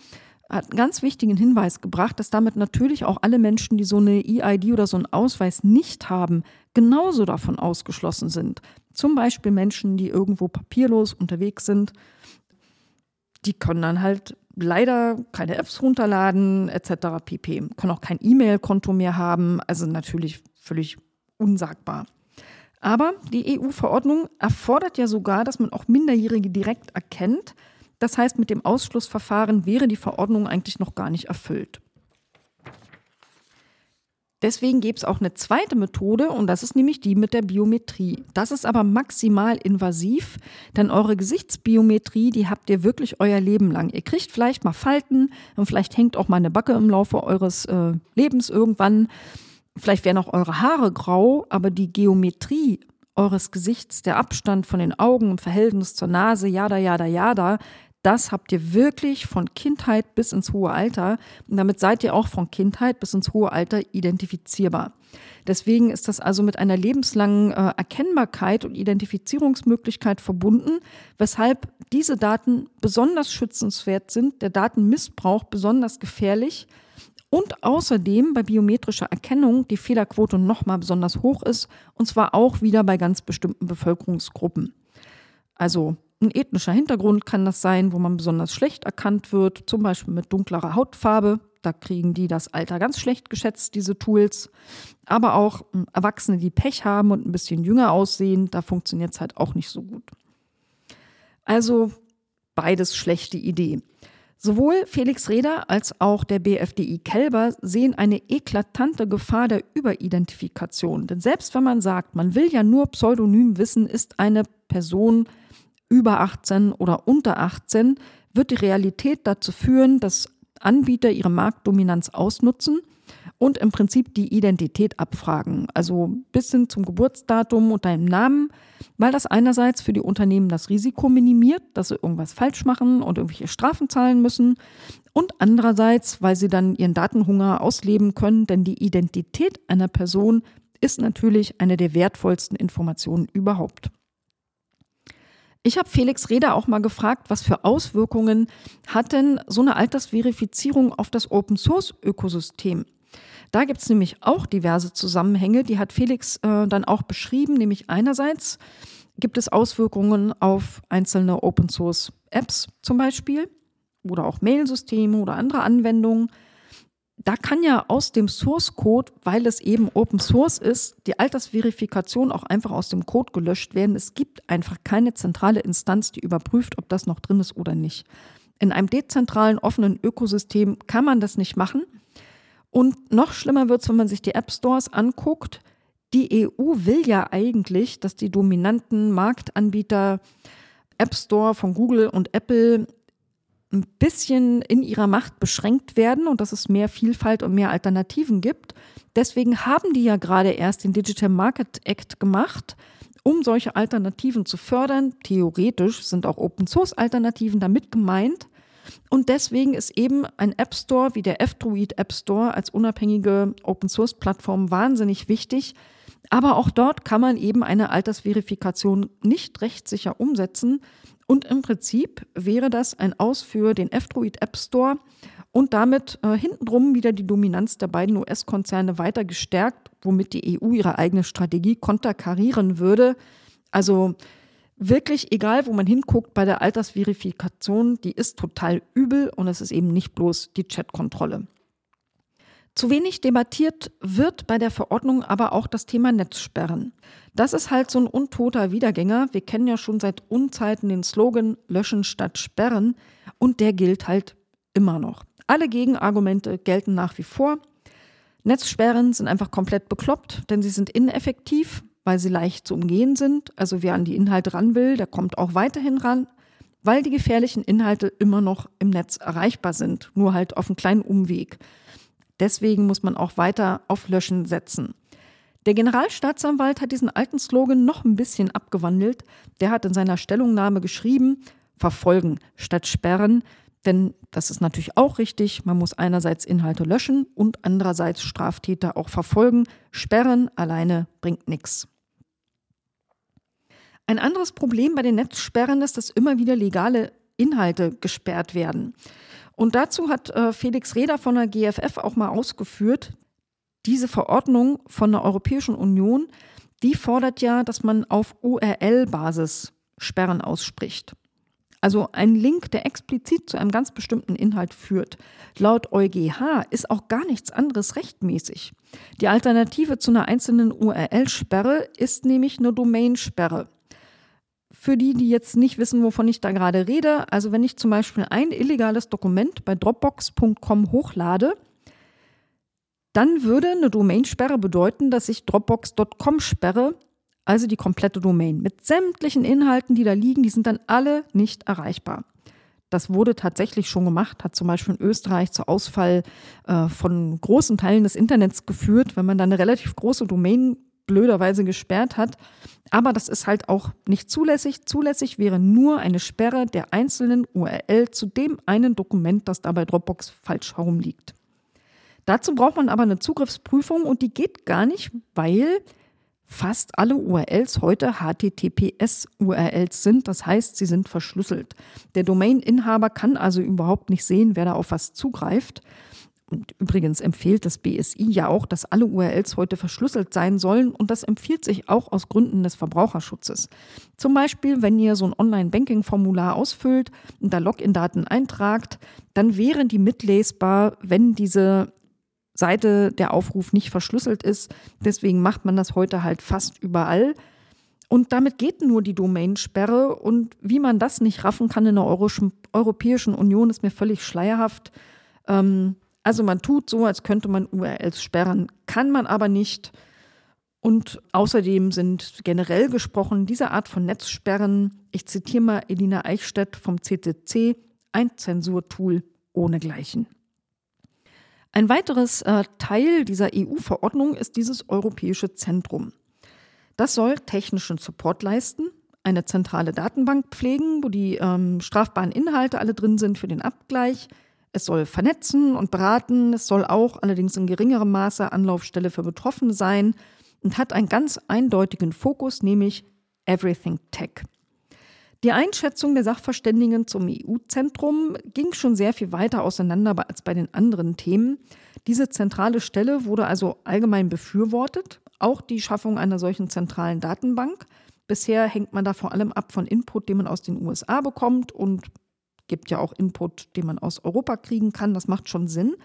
hat einen ganz wichtigen Hinweis gebracht, dass damit natürlich auch alle Menschen, die so eine EID oder so einen Ausweis nicht haben, genauso davon ausgeschlossen sind. Zum Beispiel Menschen, die irgendwo papierlos unterwegs sind. Die können dann halt leider keine Apps runterladen etc. pp. Können auch kein E-Mail-Konto mehr haben, also natürlich völlig unsagbar. Aber die EU-Verordnung erfordert ja sogar, dass man auch Minderjährige direkt erkennt. Das heißt, mit dem Ausschlussverfahren wäre die Verordnung eigentlich noch gar nicht erfüllt. Deswegen gäbe es auch eine zweite Methode und das ist nämlich die mit der Biometrie. Das ist aber maximal invasiv, denn eure Gesichtsbiometrie, die habt ihr wirklich euer Leben lang. Ihr kriegt vielleicht mal Falten und vielleicht hängt auch mal eine Backe im Laufe eures äh, Lebens irgendwann. Vielleicht werden auch eure Haare grau, aber die Geometrie eures Gesichts, der Abstand von den Augen im Verhältnis zur Nase, jada, jada, jada, das habt ihr wirklich von Kindheit bis ins hohe Alter. Und damit seid ihr auch von Kindheit bis ins hohe Alter identifizierbar. Deswegen ist das also mit einer lebenslangen äh, Erkennbarkeit und Identifizierungsmöglichkeit verbunden, weshalb diese Daten besonders schützenswert sind, der Datenmissbrauch besonders gefährlich und außerdem bei biometrischer Erkennung die Fehlerquote nochmal besonders hoch ist, und zwar auch wieder bei ganz bestimmten Bevölkerungsgruppen. Also ein ethnischer Hintergrund kann das sein, wo man besonders schlecht erkannt wird, zum Beispiel mit dunklerer Hautfarbe. Da kriegen die das Alter ganz schlecht geschätzt, diese Tools. Aber auch hm, Erwachsene, die Pech haben und ein bisschen jünger aussehen, da funktioniert es halt auch nicht so gut. Also beides schlechte Idee. Sowohl Felix Reder als auch der BFDI Kelber sehen eine eklatante Gefahr der Überidentifikation. Denn selbst wenn man sagt, man will ja nur pseudonym wissen, ist eine Person über 18 oder unter 18, wird die Realität dazu führen, dass Anbieter ihre Marktdominanz ausnutzen und im Prinzip die Identität abfragen. Also bis hin zum Geburtsdatum und deinem Namen, weil das einerseits für die Unternehmen das Risiko minimiert, dass sie irgendwas falsch machen und irgendwelche Strafen zahlen müssen. Und andererseits, weil sie dann ihren Datenhunger ausleben können, denn die Identität einer Person ist natürlich eine der wertvollsten Informationen überhaupt. Ich habe Felix Reda auch mal gefragt, was für Auswirkungen hat denn so eine Altersverifizierung auf das Open-Source-Ökosystem? Da gibt es nämlich auch diverse Zusammenhänge, die hat Felix äh, dann auch beschrieben, nämlich einerseits gibt es Auswirkungen auf einzelne Open-Source-Apps zum Beispiel oder auch Mailsysteme oder andere Anwendungen da kann ja aus dem Source Code, weil es eben Open Source ist, die Altersverifikation auch einfach aus dem Code gelöscht werden. Es gibt einfach keine zentrale Instanz, die überprüft, ob das noch drin ist oder nicht. In einem dezentralen, offenen Ökosystem kann man das nicht machen. Und noch schlimmer wird es, wenn man sich die App Stores anguckt. Die EU will ja eigentlich, dass die dominanten Marktanbieter App Store von Google und Apple ein bisschen in ihrer Macht beschränkt werden und dass es mehr Vielfalt und mehr Alternativen gibt. Deswegen haben die ja gerade erst den Digital Market Act gemacht, um solche Alternativen zu fördern. Theoretisch sind auch Open-Source-Alternativen damit gemeint. Und deswegen ist eben ein App Store wie der F-Droid App Store als unabhängige Open-Source-Plattform wahnsinnig wichtig. Aber auch dort kann man eben eine Altersverifikation nicht rechtssicher umsetzen, und im Prinzip wäre das ein Aus für den F-Droid App Store und damit äh, hintenrum wieder die Dominanz der beiden US-Konzerne weiter gestärkt, womit die EU ihre eigene Strategie konterkarieren würde. Also wirklich egal, wo man hinguckt bei der Altersverifikation, die ist total übel und es ist eben nicht bloß die Chatkontrolle. Zu wenig debattiert wird bei der Verordnung aber auch das Thema Netzsperren. Das ist halt so ein untoter Wiedergänger. Wir kennen ja schon seit Unzeiten den Slogan Löschen statt Sperren und der gilt halt immer noch. Alle Gegenargumente gelten nach wie vor. Netzsperren sind einfach komplett bekloppt, denn sie sind ineffektiv, weil sie leicht zu umgehen sind. Also wer an die Inhalte ran will, der kommt auch weiterhin ran, weil die gefährlichen Inhalte immer noch im Netz erreichbar sind, nur halt auf einen kleinen Umweg. Deswegen muss man auch weiter auf Löschen setzen. Der Generalstaatsanwalt hat diesen alten Slogan noch ein bisschen abgewandelt. Der hat in seiner Stellungnahme geschrieben, verfolgen statt sperren. Denn das ist natürlich auch richtig. Man muss einerseits Inhalte löschen und andererseits Straftäter auch verfolgen. Sperren alleine bringt nichts. Ein anderes Problem bei den Netzsperren ist, dass immer wieder legale Inhalte gesperrt werden. Und dazu hat äh, Felix Reder von der GFF auch mal ausgeführt, diese Verordnung von der Europäischen Union, die fordert ja, dass man auf URL-Basis Sperren ausspricht. Also ein Link, der explizit zu einem ganz bestimmten Inhalt führt. Laut EuGH ist auch gar nichts anderes rechtmäßig. Die Alternative zu einer einzelnen URL-Sperre ist nämlich eine Domain-Sperre. Für die, die jetzt nicht wissen, wovon ich da gerade rede, also wenn ich zum Beispiel ein illegales Dokument bei Dropbox.com hochlade, dann würde eine Domainsperre bedeuten, dass ich Dropbox.com sperre, also die komplette Domain. Mit sämtlichen Inhalten, die da liegen, die sind dann alle nicht erreichbar. Das wurde tatsächlich schon gemacht, hat zum Beispiel in Österreich zu Ausfall äh, von großen Teilen des Internets geführt, wenn man dann eine relativ große Domain blöderweise gesperrt hat. Aber das ist halt auch nicht zulässig. Zulässig wäre nur eine Sperre der einzelnen URL zu dem einen Dokument, das da bei Dropbox falsch herumliegt. Dazu braucht man aber eine Zugriffsprüfung und die geht gar nicht, weil fast alle URLs heute HTTPS-URLs sind. Das heißt, sie sind verschlüsselt. Der Domain-Inhaber kann also überhaupt nicht sehen, wer da auf was zugreift. Und übrigens empfiehlt das BSI ja auch, dass alle URLs heute verschlüsselt sein sollen und das empfiehlt sich auch aus Gründen des Verbraucherschutzes. Zum Beispiel, wenn ihr so ein Online-Banking-Formular ausfüllt und da Login-Daten eintragt, dann wären die mitlesbar, wenn diese Seite der Aufruf nicht verschlüsselt ist. Deswegen macht man das heute halt fast überall. Und damit geht nur die Domainsperre. Und wie man das nicht raffen kann in der Europäischen Union, ist mir völlig schleierhaft. Ähm, also man tut so, als könnte man URLs sperren, kann man aber nicht. Und außerdem sind generell gesprochen diese Art von Netzsperren, ich zitiere mal Elina Eichstätt vom CCC, ein Zensurtool ohnegleichen. Ein weiteres äh, Teil dieser EU-Verordnung ist dieses Europäische Zentrum. Das soll technischen Support leisten, eine zentrale Datenbank pflegen, wo die ähm, strafbaren Inhalte alle drin sind für den Abgleich, es soll vernetzen und beraten, es soll auch allerdings in geringerem Maße Anlaufstelle für Betroffene sein und hat einen ganz eindeutigen Fokus, nämlich Everything Tech. Die Einschätzung der Sachverständigen zum EU-Zentrum ging schon sehr viel weiter auseinander als bei den anderen Themen. Diese zentrale Stelle wurde also allgemein befürwortet, auch die Schaffung einer solchen zentralen Datenbank. Bisher hängt man da vor allem ab von Input, den man aus den USA bekommt und gibt ja auch Input, den man aus Europa kriegen kann. Das macht schon Sinn.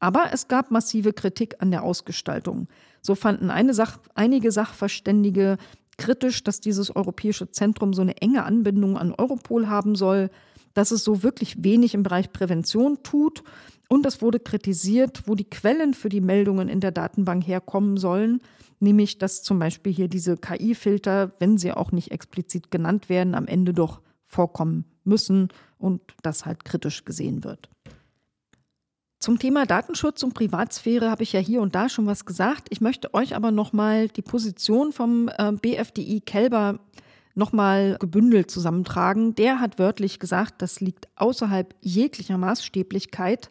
Aber es gab massive Kritik an der Ausgestaltung. So fanden Sach einige Sachverständige kritisch, dass dieses europäische Zentrum so eine enge Anbindung an Europol haben soll, dass es so wirklich wenig im Bereich Prävention tut. Und es wurde kritisiert, wo die Quellen für die Meldungen in der Datenbank herkommen sollen, nämlich dass zum Beispiel hier diese KI-Filter, wenn sie auch nicht explizit genannt werden, am Ende doch vorkommen müssen und das halt kritisch gesehen wird. Zum Thema Datenschutz und Privatsphäre habe ich ja hier und da schon was gesagt. Ich möchte euch aber nochmal die Position vom äh, BFDI Kelber nochmal gebündelt zusammentragen. Der hat wörtlich gesagt, das liegt außerhalb jeglicher Maßstäblichkeit.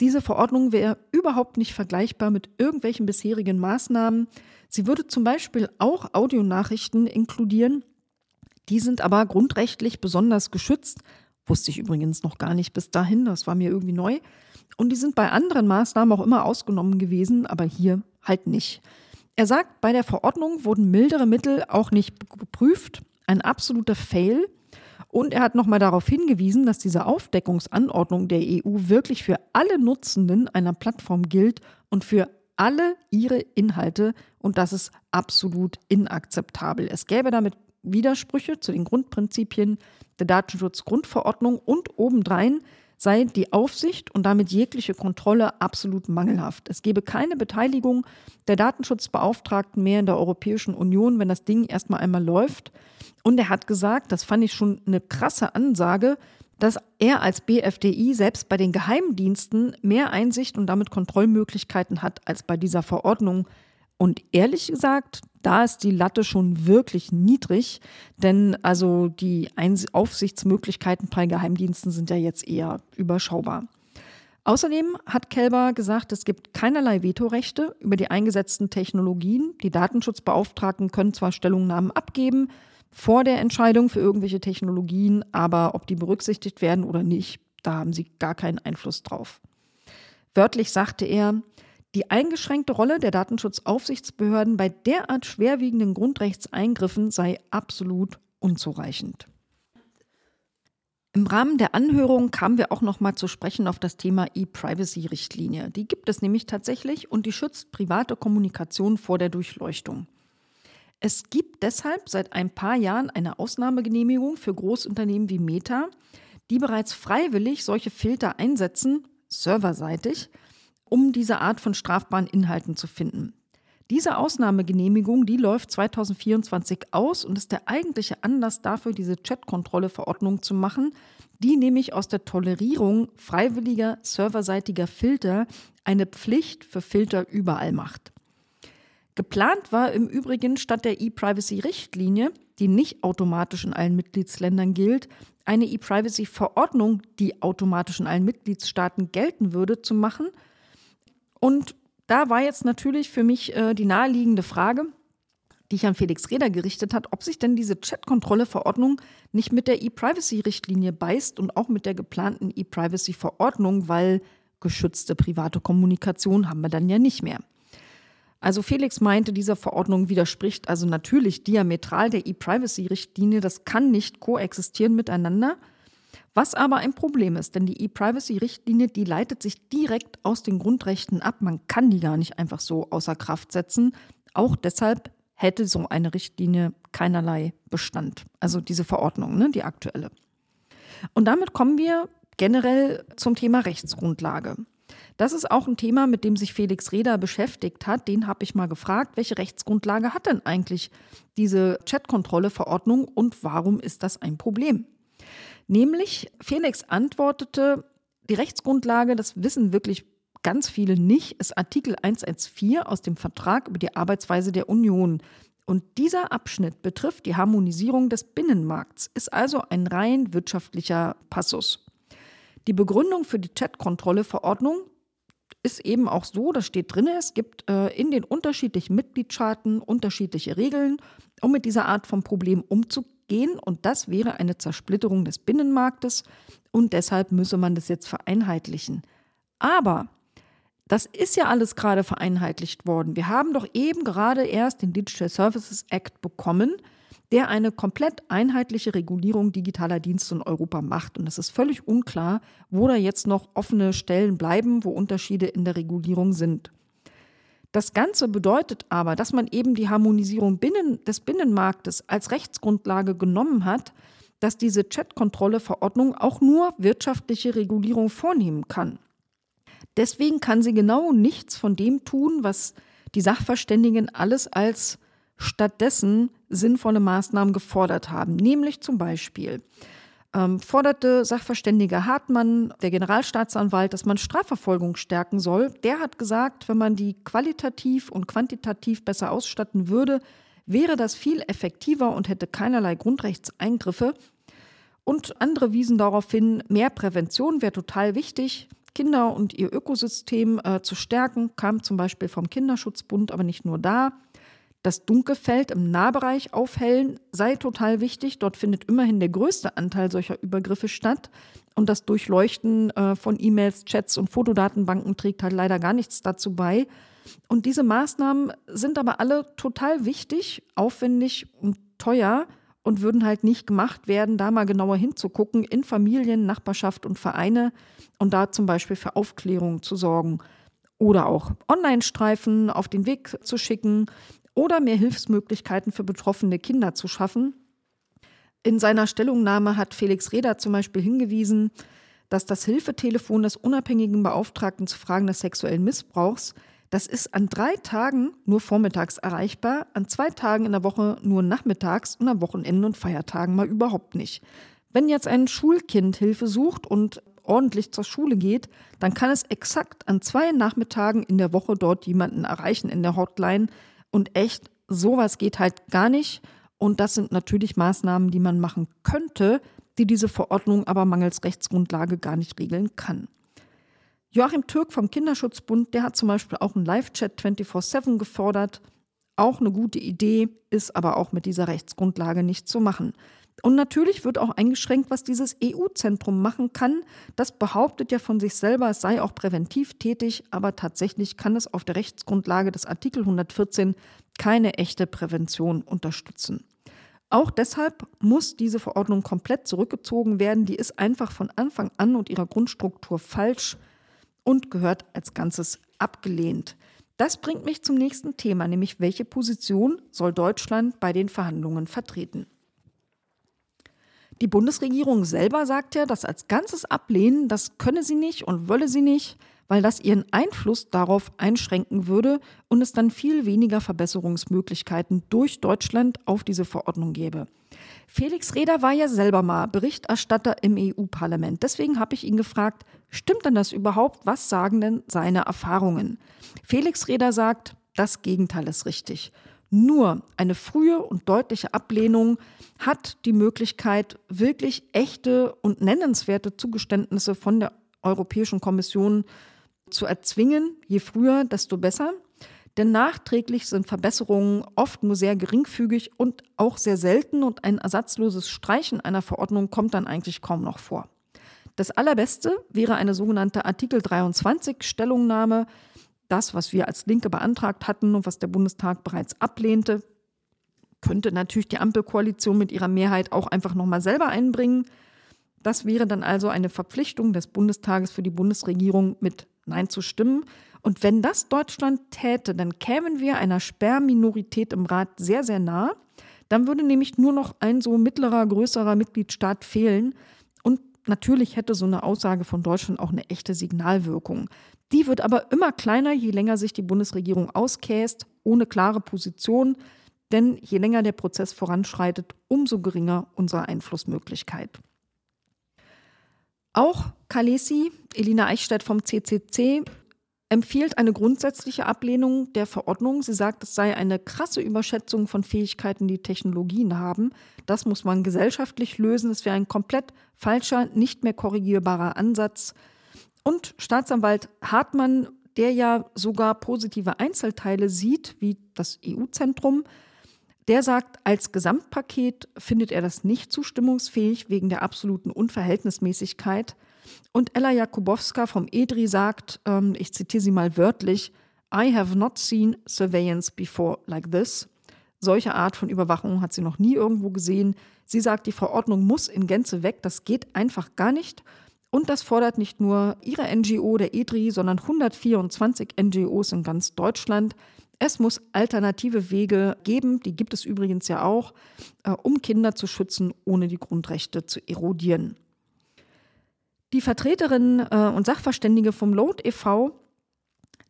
Diese Verordnung wäre überhaupt nicht vergleichbar mit irgendwelchen bisherigen Maßnahmen. Sie würde zum Beispiel auch Audionachrichten inkludieren, die sind aber grundrechtlich besonders geschützt. Wusste ich übrigens noch gar nicht bis dahin, das war mir irgendwie neu. Und die sind bei anderen Maßnahmen auch immer ausgenommen gewesen, aber hier halt nicht. Er sagt, bei der Verordnung wurden mildere Mittel auch nicht geprüft. Ein absoluter Fail. Und er hat nochmal darauf hingewiesen, dass diese Aufdeckungsanordnung der EU wirklich für alle Nutzenden einer Plattform gilt und für alle ihre Inhalte. Und das ist absolut inakzeptabel. Es gäbe damit Widersprüche zu den Grundprinzipien der Datenschutzgrundverordnung und obendrein sei die Aufsicht und damit jegliche Kontrolle absolut mangelhaft. Es gebe keine Beteiligung der Datenschutzbeauftragten mehr in der Europäischen Union, wenn das Ding erstmal einmal läuft. Und er hat gesagt, das fand ich schon eine krasse Ansage, dass er als BFDI selbst bei den Geheimdiensten mehr Einsicht und damit Kontrollmöglichkeiten hat als bei dieser Verordnung. Und ehrlich gesagt, da ist die Latte schon wirklich niedrig, denn also die Aufsichtsmöglichkeiten bei Geheimdiensten sind ja jetzt eher überschaubar. Außerdem hat Kelber gesagt, es gibt keinerlei Vetorechte über die eingesetzten Technologien. Die Datenschutzbeauftragten können zwar Stellungnahmen abgeben vor der Entscheidung für irgendwelche Technologien, aber ob die berücksichtigt werden oder nicht, da haben sie gar keinen Einfluss drauf. Wörtlich sagte er, die eingeschränkte Rolle der Datenschutzaufsichtsbehörden bei derart schwerwiegenden Grundrechtseingriffen sei absolut unzureichend. Im Rahmen der Anhörung kamen wir auch noch mal zu sprechen auf das Thema E-Privacy-Richtlinie. Die gibt es nämlich tatsächlich und die schützt private Kommunikation vor der Durchleuchtung. Es gibt deshalb seit ein paar Jahren eine Ausnahmegenehmigung für Großunternehmen wie Meta, die bereits freiwillig solche Filter einsetzen, serverseitig, um diese Art von strafbaren Inhalten zu finden. Diese Ausnahmegenehmigung, die läuft 2024 aus und ist der eigentliche Anlass dafür, diese Chatkontrolle-Verordnung zu machen, die nämlich aus der Tolerierung freiwilliger serverseitiger Filter eine Pflicht für Filter überall macht. Geplant war im Übrigen statt der E-Privacy-Richtlinie, die nicht automatisch in allen Mitgliedsländern gilt, eine E-Privacy-Verordnung, die automatisch in allen Mitgliedstaaten gelten würde, zu machen. Und da war jetzt natürlich für mich äh, die naheliegende Frage, die ich an Felix Reder gerichtet hat, ob sich denn diese Chatkontrolle-Verordnung nicht mit der E-Privacy-Richtlinie beißt und auch mit der geplanten E-Privacy-Verordnung, weil geschützte private Kommunikation haben wir dann ja nicht mehr. Also Felix meinte, diese Verordnung widerspricht also natürlich diametral der E-Privacy-Richtlinie. Das kann nicht koexistieren miteinander. Was aber ein Problem ist, denn die E-Privacy-Richtlinie, die leitet sich direkt aus den Grundrechten ab. Man kann die gar nicht einfach so außer Kraft setzen. Auch deshalb hätte so eine Richtlinie keinerlei Bestand. Also diese Verordnung, ne, die aktuelle. Und damit kommen wir generell zum Thema Rechtsgrundlage. Das ist auch ein Thema, mit dem sich Felix Reda beschäftigt hat. Den habe ich mal gefragt, welche Rechtsgrundlage hat denn eigentlich diese Chatkontrolle-Verordnung und warum ist das ein Problem? Nämlich, Felix antwortete, die Rechtsgrundlage, das wissen wirklich ganz viele nicht, ist Artikel 114 aus dem Vertrag über die Arbeitsweise der Union. Und dieser Abschnitt betrifft die Harmonisierung des Binnenmarkts, ist also ein rein wirtschaftlicher Passus. Die Begründung für die Chatkontrolle-Verordnung ist eben auch so, das steht drin, es gibt äh, in den unterschiedlichen Mitgliedstaaten unterschiedliche Regeln, um mit dieser Art von Problem umzugehen. Und das wäre eine Zersplitterung des Binnenmarktes und deshalb müsse man das jetzt vereinheitlichen. Aber das ist ja alles gerade vereinheitlicht worden. Wir haben doch eben gerade erst den Digital Services Act bekommen der eine komplett einheitliche Regulierung digitaler Dienste in Europa macht. Und es ist völlig unklar, wo da jetzt noch offene Stellen bleiben, wo Unterschiede in der Regulierung sind. Das Ganze bedeutet aber, dass man eben die Harmonisierung binnen, des Binnenmarktes als Rechtsgrundlage genommen hat, dass diese Chatkontrolle-Verordnung auch nur wirtschaftliche Regulierung vornehmen kann. Deswegen kann sie genau nichts von dem tun, was die Sachverständigen alles als stattdessen sinnvolle Maßnahmen gefordert haben. Nämlich zum Beispiel ähm, forderte Sachverständiger Hartmann, der Generalstaatsanwalt, dass man Strafverfolgung stärken soll. Der hat gesagt, wenn man die qualitativ und quantitativ besser ausstatten würde, wäre das viel effektiver und hätte keinerlei Grundrechtseingriffe. Und andere wiesen darauf hin, mehr Prävention wäre total wichtig. Kinder und ihr Ökosystem äh, zu stärken, kam zum Beispiel vom Kinderschutzbund, aber nicht nur da. Das Dunkelfeld im Nahbereich aufhellen sei total wichtig. Dort findet immerhin der größte Anteil solcher Übergriffe statt. Und das Durchleuchten äh, von E-Mails, Chats und Fotodatenbanken trägt halt leider gar nichts dazu bei. Und diese Maßnahmen sind aber alle total wichtig, aufwendig und teuer und würden halt nicht gemacht werden, da mal genauer hinzugucken in Familien, Nachbarschaft und Vereine und da zum Beispiel für Aufklärung zu sorgen oder auch Online-Streifen auf den Weg zu schicken oder mehr Hilfsmöglichkeiten für betroffene Kinder zu schaffen. In seiner Stellungnahme hat Felix Reda zum Beispiel hingewiesen, dass das Hilfetelefon des unabhängigen Beauftragten zu Fragen des sexuellen Missbrauchs, das ist an drei Tagen nur vormittags erreichbar, an zwei Tagen in der Woche nur nachmittags und am Wochenende und Feiertagen mal überhaupt nicht. Wenn jetzt ein Schulkind Hilfe sucht und ordentlich zur Schule geht, dann kann es exakt an zwei Nachmittagen in der Woche dort jemanden erreichen in der Hotline, und echt, sowas geht halt gar nicht. Und das sind natürlich Maßnahmen, die man machen könnte, die diese Verordnung aber mangels Rechtsgrundlage gar nicht regeln kann. Joachim Türk vom Kinderschutzbund, der hat zum Beispiel auch einen Live-Chat 24-7 gefordert. Auch eine gute Idee, ist aber auch mit dieser Rechtsgrundlage nicht zu machen. Und natürlich wird auch eingeschränkt, was dieses EU-Zentrum machen kann. Das behauptet ja von sich selber, es sei auch präventiv tätig, aber tatsächlich kann es auf der Rechtsgrundlage des Artikel 114 keine echte Prävention unterstützen. Auch deshalb muss diese Verordnung komplett zurückgezogen werden. Die ist einfach von Anfang an und ihrer Grundstruktur falsch und gehört als Ganzes abgelehnt. Das bringt mich zum nächsten Thema, nämlich welche Position soll Deutschland bei den Verhandlungen vertreten? Die Bundesregierung selber sagt ja, das als Ganzes ablehnen, das könne sie nicht und wolle sie nicht, weil das ihren Einfluss darauf einschränken würde und es dann viel weniger Verbesserungsmöglichkeiten durch Deutschland auf diese Verordnung gäbe. Felix Reder war ja selber mal Berichterstatter im EU-Parlament. Deswegen habe ich ihn gefragt, stimmt denn das überhaupt? Was sagen denn seine Erfahrungen? Felix Reder sagt, das Gegenteil ist richtig. Nur eine frühe und deutliche Ablehnung hat die Möglichkeit, wirklich echte und nennenswerte Zugeständnisse von der Europäischen Kommission zu erzwingen. Je früher, desto besser. Denn nachträglich sind Verbesserungen oft nur sehr geringfügig und auch sehr selten und ein ersatzloses Streichen einer Verordnung kommt dann eigentlich kaum noch vor. Das Allerbeste wäre eine sogenannte Artikel 23 Stellungnahme, das, was wir als Linke beantragt hatten und was der Bundestag bereits ablehnte, könnte natürlich die Ampelkoalition mit ihrer Mehrheit auch einfach nochmal selber einbringen. Das wäre dann also eine Verpflichtung des Bundestages für die Bundesregierung, mit Nein zu stimmen. Und wenn das Deutschland täte, dann kämen wir einer Sperrminorität im Rat sehr, sehr nah. Dann würde nämlich nur noch ein so mittlerer, größerer Mitgliedstaat fehlen. Und natürlich hätte so eine Aussage von Deutschland auch eine echte Signalwirkung. Die wird aber immer kleiner, je länger sich die Bundesregierung auskäst, ohne klare Position. Denn je länger der Prozess voranschreitet, umso geringer unsere Einflussmöglichkeit. Auch Kalesi, Elina Eichstädt vom CCC, empfiehlt eine grundsätzliche Ablehnung der Verordnung. Sie sagt, es sei eine krasse Überschätzung von Fähigkeiten, die Technologien haben. Das muss man gesellschaftlich lösen. Es wäre ein komplett falscher, nicht mehr korrigierbarer Ansatz. Und Staatsanwalt Hartmann, der ja sogar positive Einzelteile sieht, wie das EU-Zentrum, der sagt, als Gesamtpaket findet er das nicht zustimmungsfähig wegen der absoluten Unverhältnismäßigkeit. Und Ella Jakubowska vom EDRI sagt, ähm, ich zitiere sie mal wörtlich, I have not seen surveillance before like this. Solche Art von Überwachung hat sie noch nie irgendwo gesehen. Sie sagt, die Verordnung muss in Gänze weg, das geht einfach gar nicht. Und das fordert nicht nur ihre NGO, der EDRI, sondern 124 NGOs in ganz Deutschland. Es muss alternative Wege geben, die gibt es übrigens ja auch, äh, um Kinder zu schützen, ohne die Grundrechte zu erodieren. Die Vertreterin äh, und Sachverständige vom Load e.V.,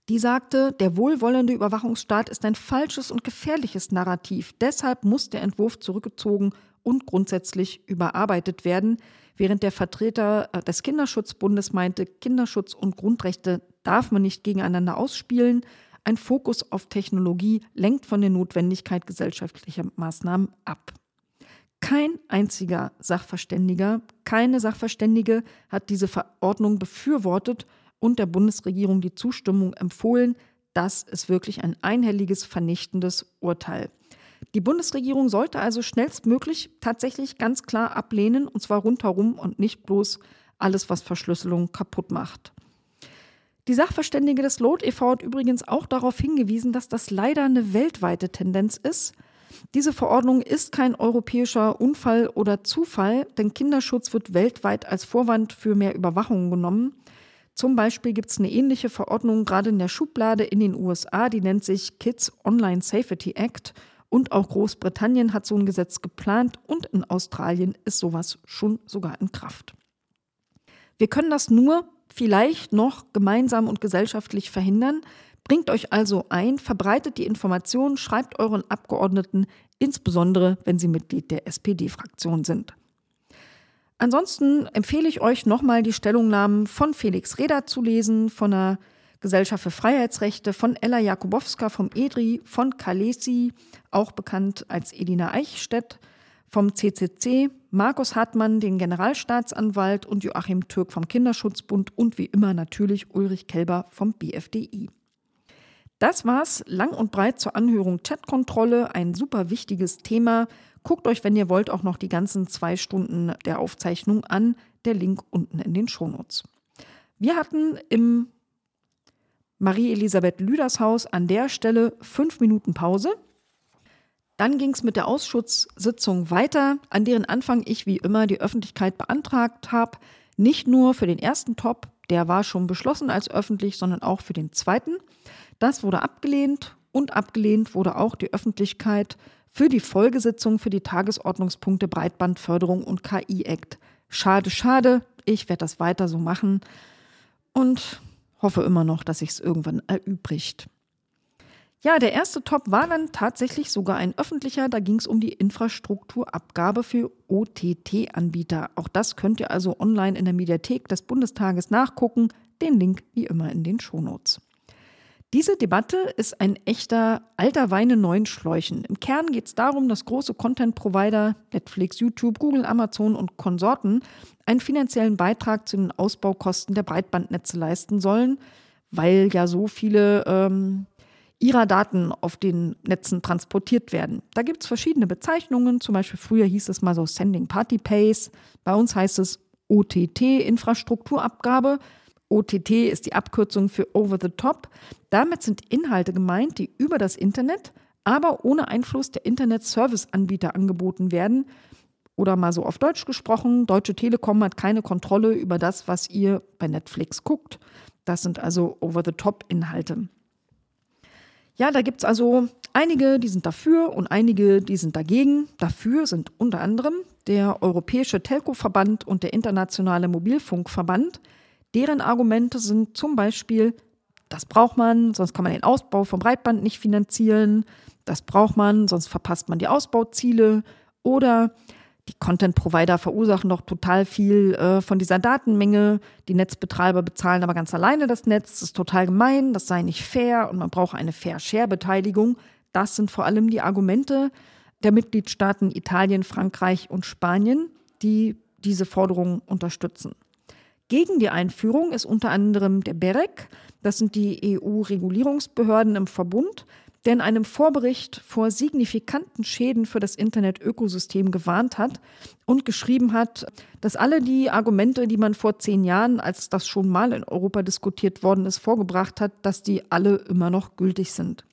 die sagte, der wohlwollende Überwachungsstaat ist ein falsches und gefährliches Narrativ. Deshalb muss der Entwurf zurückgezogen und grundsätzlich überarbeitet werden während der Vertreter äh, des Kinderschutzbundes meinte, Kinderschutz und Grundrechte darf man nicht gegeneinander ausspielen. Ein Fokus auf Technologie lenkt von der Notwendigkeit gesellschaftlicher Maßnahmen ab. Kein einziger Sachverständiger, keine Sachverständige hat diese Verordnung befürwortet und der Bundesregierung die Zustimmung empfohlen. Das ist wirklich ein einhelliges, vernichtendes Urteil. Die Bundesregierung sollte also schnellstmöglich tatsächlich ganz klar ablehnen, und zwar rundherum und nicht bloß alles, was Verschlüsselung kaputt macht. Die Sachverständige des LOT e.V. hat übrigens auch darauf hingewiesen, dass das leider eine weltweite Tendenz ist. Diese Verordnung ist kein europäischer Unfall oder Zufall, denn Kinderschutz wird weltweit als Vorwand für mehr Überwachung genommen. Zum Beispiel gibt es eine ähnliche Verordnung gerade in der Schublade in den USA, die nennt sich Kids Online Safety Act und auch Großbritannien hat so ein Gesetz geplant und in Australien ist sowas schon sogar in Kraft. Wir können das nur vielleicht noch gemeinsam und gesellschaftlich verhindern. Bringt euch also ein, verbreitet die Informationen, schreibt euren Abgeordneten, insbesondere wenn sie Mitglied der SPD-Fraktion sind. Ansonsten empfehle ich euch nochmal die Stellungnahmen von Felix Reda zu lesen, von der Gesellschaft für Freiheitsrechte, von Ella Jakubowska vom EDRI, von Kalesi, auch bekannt als Edina Eichstädt, vom CCC, Markus Hartmann, den Generalstaatsanwalt und Joachim Türk vom Kinderschutzbund und wie immer natürlich Ulrich Kelber vom BFDI. Das war's lang und breit zur Anhörung Chatkontrolle, ein super wichtiges Thema. Guckt euch, wenn ihr wollt, auch noch die ganzen zwei Stunden der Aufzeichnung an. Der Link unten in den Shownotes. Wir hatten im Marie-Elisabeth Lüders Haus an der Stelle fünf Minuten Pause. Dann ging es mit der Ausschusssitzung weiter, an deren Anfang ich wie immer die Öffentlichkeit beantragt habe. Nicht nur für den ersten Top, der war schon beschlossen als öffentlich, sondern auch für den zweiten. Das wurde abgelehnt und abgelehnt wurde auch die Öffentlichkeit für die Folgesitzung für die Tagesordnungspunkte Breitbandförderung und KI-Act. Schade, schade. Ich werde das weiter so machen und hoffe immer noch, dass sich es irgendwann erübrigt. Ja, der erste Top war dann tatsächlich sogar ein öffentlicher. Da ging es um die Infrastrukturabgabe für OTT-Anbieter. Auch das könnt ihr also online in der Mediathek des Bundestages nachgucken. Den Link wie immer in den Shownotes. Diese Debatte ist ein echter alter Wein in neuen Schläuchen. Im Kern geht es darum, dass große Content-Provider, Netflix, YouTube, Google, Amazon und Konsorten einen finanziellen Beitrag zu den Ausbaukosten der Breitbandnetze leisten sollen, weil ja so viele ähm, ihrer Daten auf den Netzen transportiert werden. Da gibt es verschiedene Bezeichnungen, zum Beispiel früher hieß es mal so Sending Party Pays, bei uns heißt es OTT, Infrastrukturabgabe. OTT ist die Abkürzung für Over the Top. Damit sind Inhalte gemeint, die über das Internet, aber ohne Einfluss der Internet-Service-Anbieter angeboten werden. Oder mal so auf Deutsch gesprochen, Deutsche Telekom hat keine Kontrolle über das, was ihr bei Netflix guckt. Das sind also Over-the-Top-Inhalte. Ja, da gibt es also einige, die sind dafür und einige, die sind dagegen. Dafür sind unter anderem der Europäische Telco-Verband und der Internationale Mobilfunkverband. Deren Argumente sind zum Beispiel, das braucht man, sonst kann man den Ausbau vom Breitband nicht finanzieren. Das braucht man, sonst verpasst man die Ausbauziele. Oder die Content-Provider verursachen doch total viel äh, von dieser Datenmenge. Die Netzbetreiber bezahlen aber ganz alleine das Netz. Das ist total gemein, das sei nicht fair und man braucht eine Fair-Share-Beteiligung. Das sind vor allem die Argumente der Mitgliedstaaten Italien, Frankreich und Spanien, die diese Forderungen unterstützen. Gegen die Einführung ist unter anderem der BEREC, das sind die EU-Regulierungsbehörden im Verbund, der in einem Vorbericht vor signifikanten Schäden für das Internet-Ökosystem gewarnt hat und geschrieben hat, dass alle die Argumente, die man vor zehn Jahren, als das schon mal in Europa diskutiert worden ist, vorgebracht hat, dass die alle immer noch gültig sind.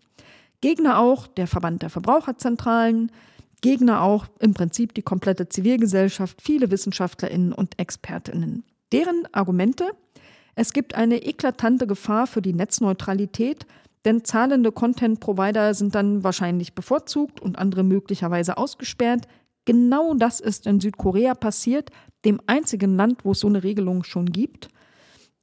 Gegner auch der Verband der Verbraucherzentralen, Gegner auch im Prinzip die komplette Zivilgesellschaft, viele Wissenschaftlerinnen und Expertinnen. Deren Argumente? Es gibt eine eklatante Gefahr für die Netzneutralität, denn zahlende Content-Provider sind dann wahrscheinlich bevorzugt und andere möglicherweise ausgesperrt. Genau das ist in Südkorea passiert, dem einzigen Land, wo es so eine Regelung schon gibt.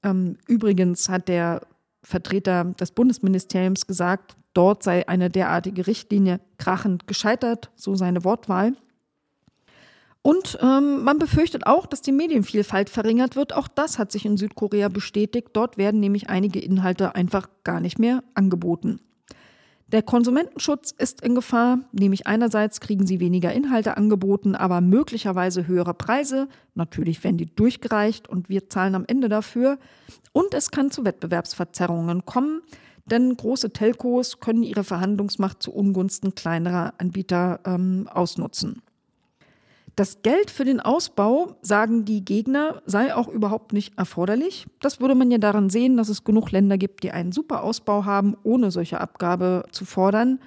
Ähm, übrigens hat der Vertreter des Bundesministeriums gesagt, dort sei eine derartige Richtlinie krachend gescheitert, so seine Wortwahl. Und ähm, man befürchtet auch, dass die Medienvielfalt verringert wird. Auch das hat sich in Südkorea bestätigt. Dort werden nämlich einige Inhalte einfach gar nicht mehr angeboten. Der Konsumentenschutz ist in Gefahr, nämlich einerseits kriegen sie weniger Inhalte angeboten, aber möglicherweise höhere Preise. Natürlich werden die durchgereicht und wir zahlen am Ende dafür. Und es kann zu Wettbewerbsverzerrungen kommen, denn große Telcos können ihre Verhandlungsmacht zu Ungunsten kleinerer Anbieter ähm, ausnutzen. Das Geld für den Ausbau, sagen die Gegner, sei auch überhaupt nicht erforderlich. Das würde man ja daran sehen, dass es genug Länder gibt, die einen super Ausbau haben, ohne solche Abgabe zu fordern.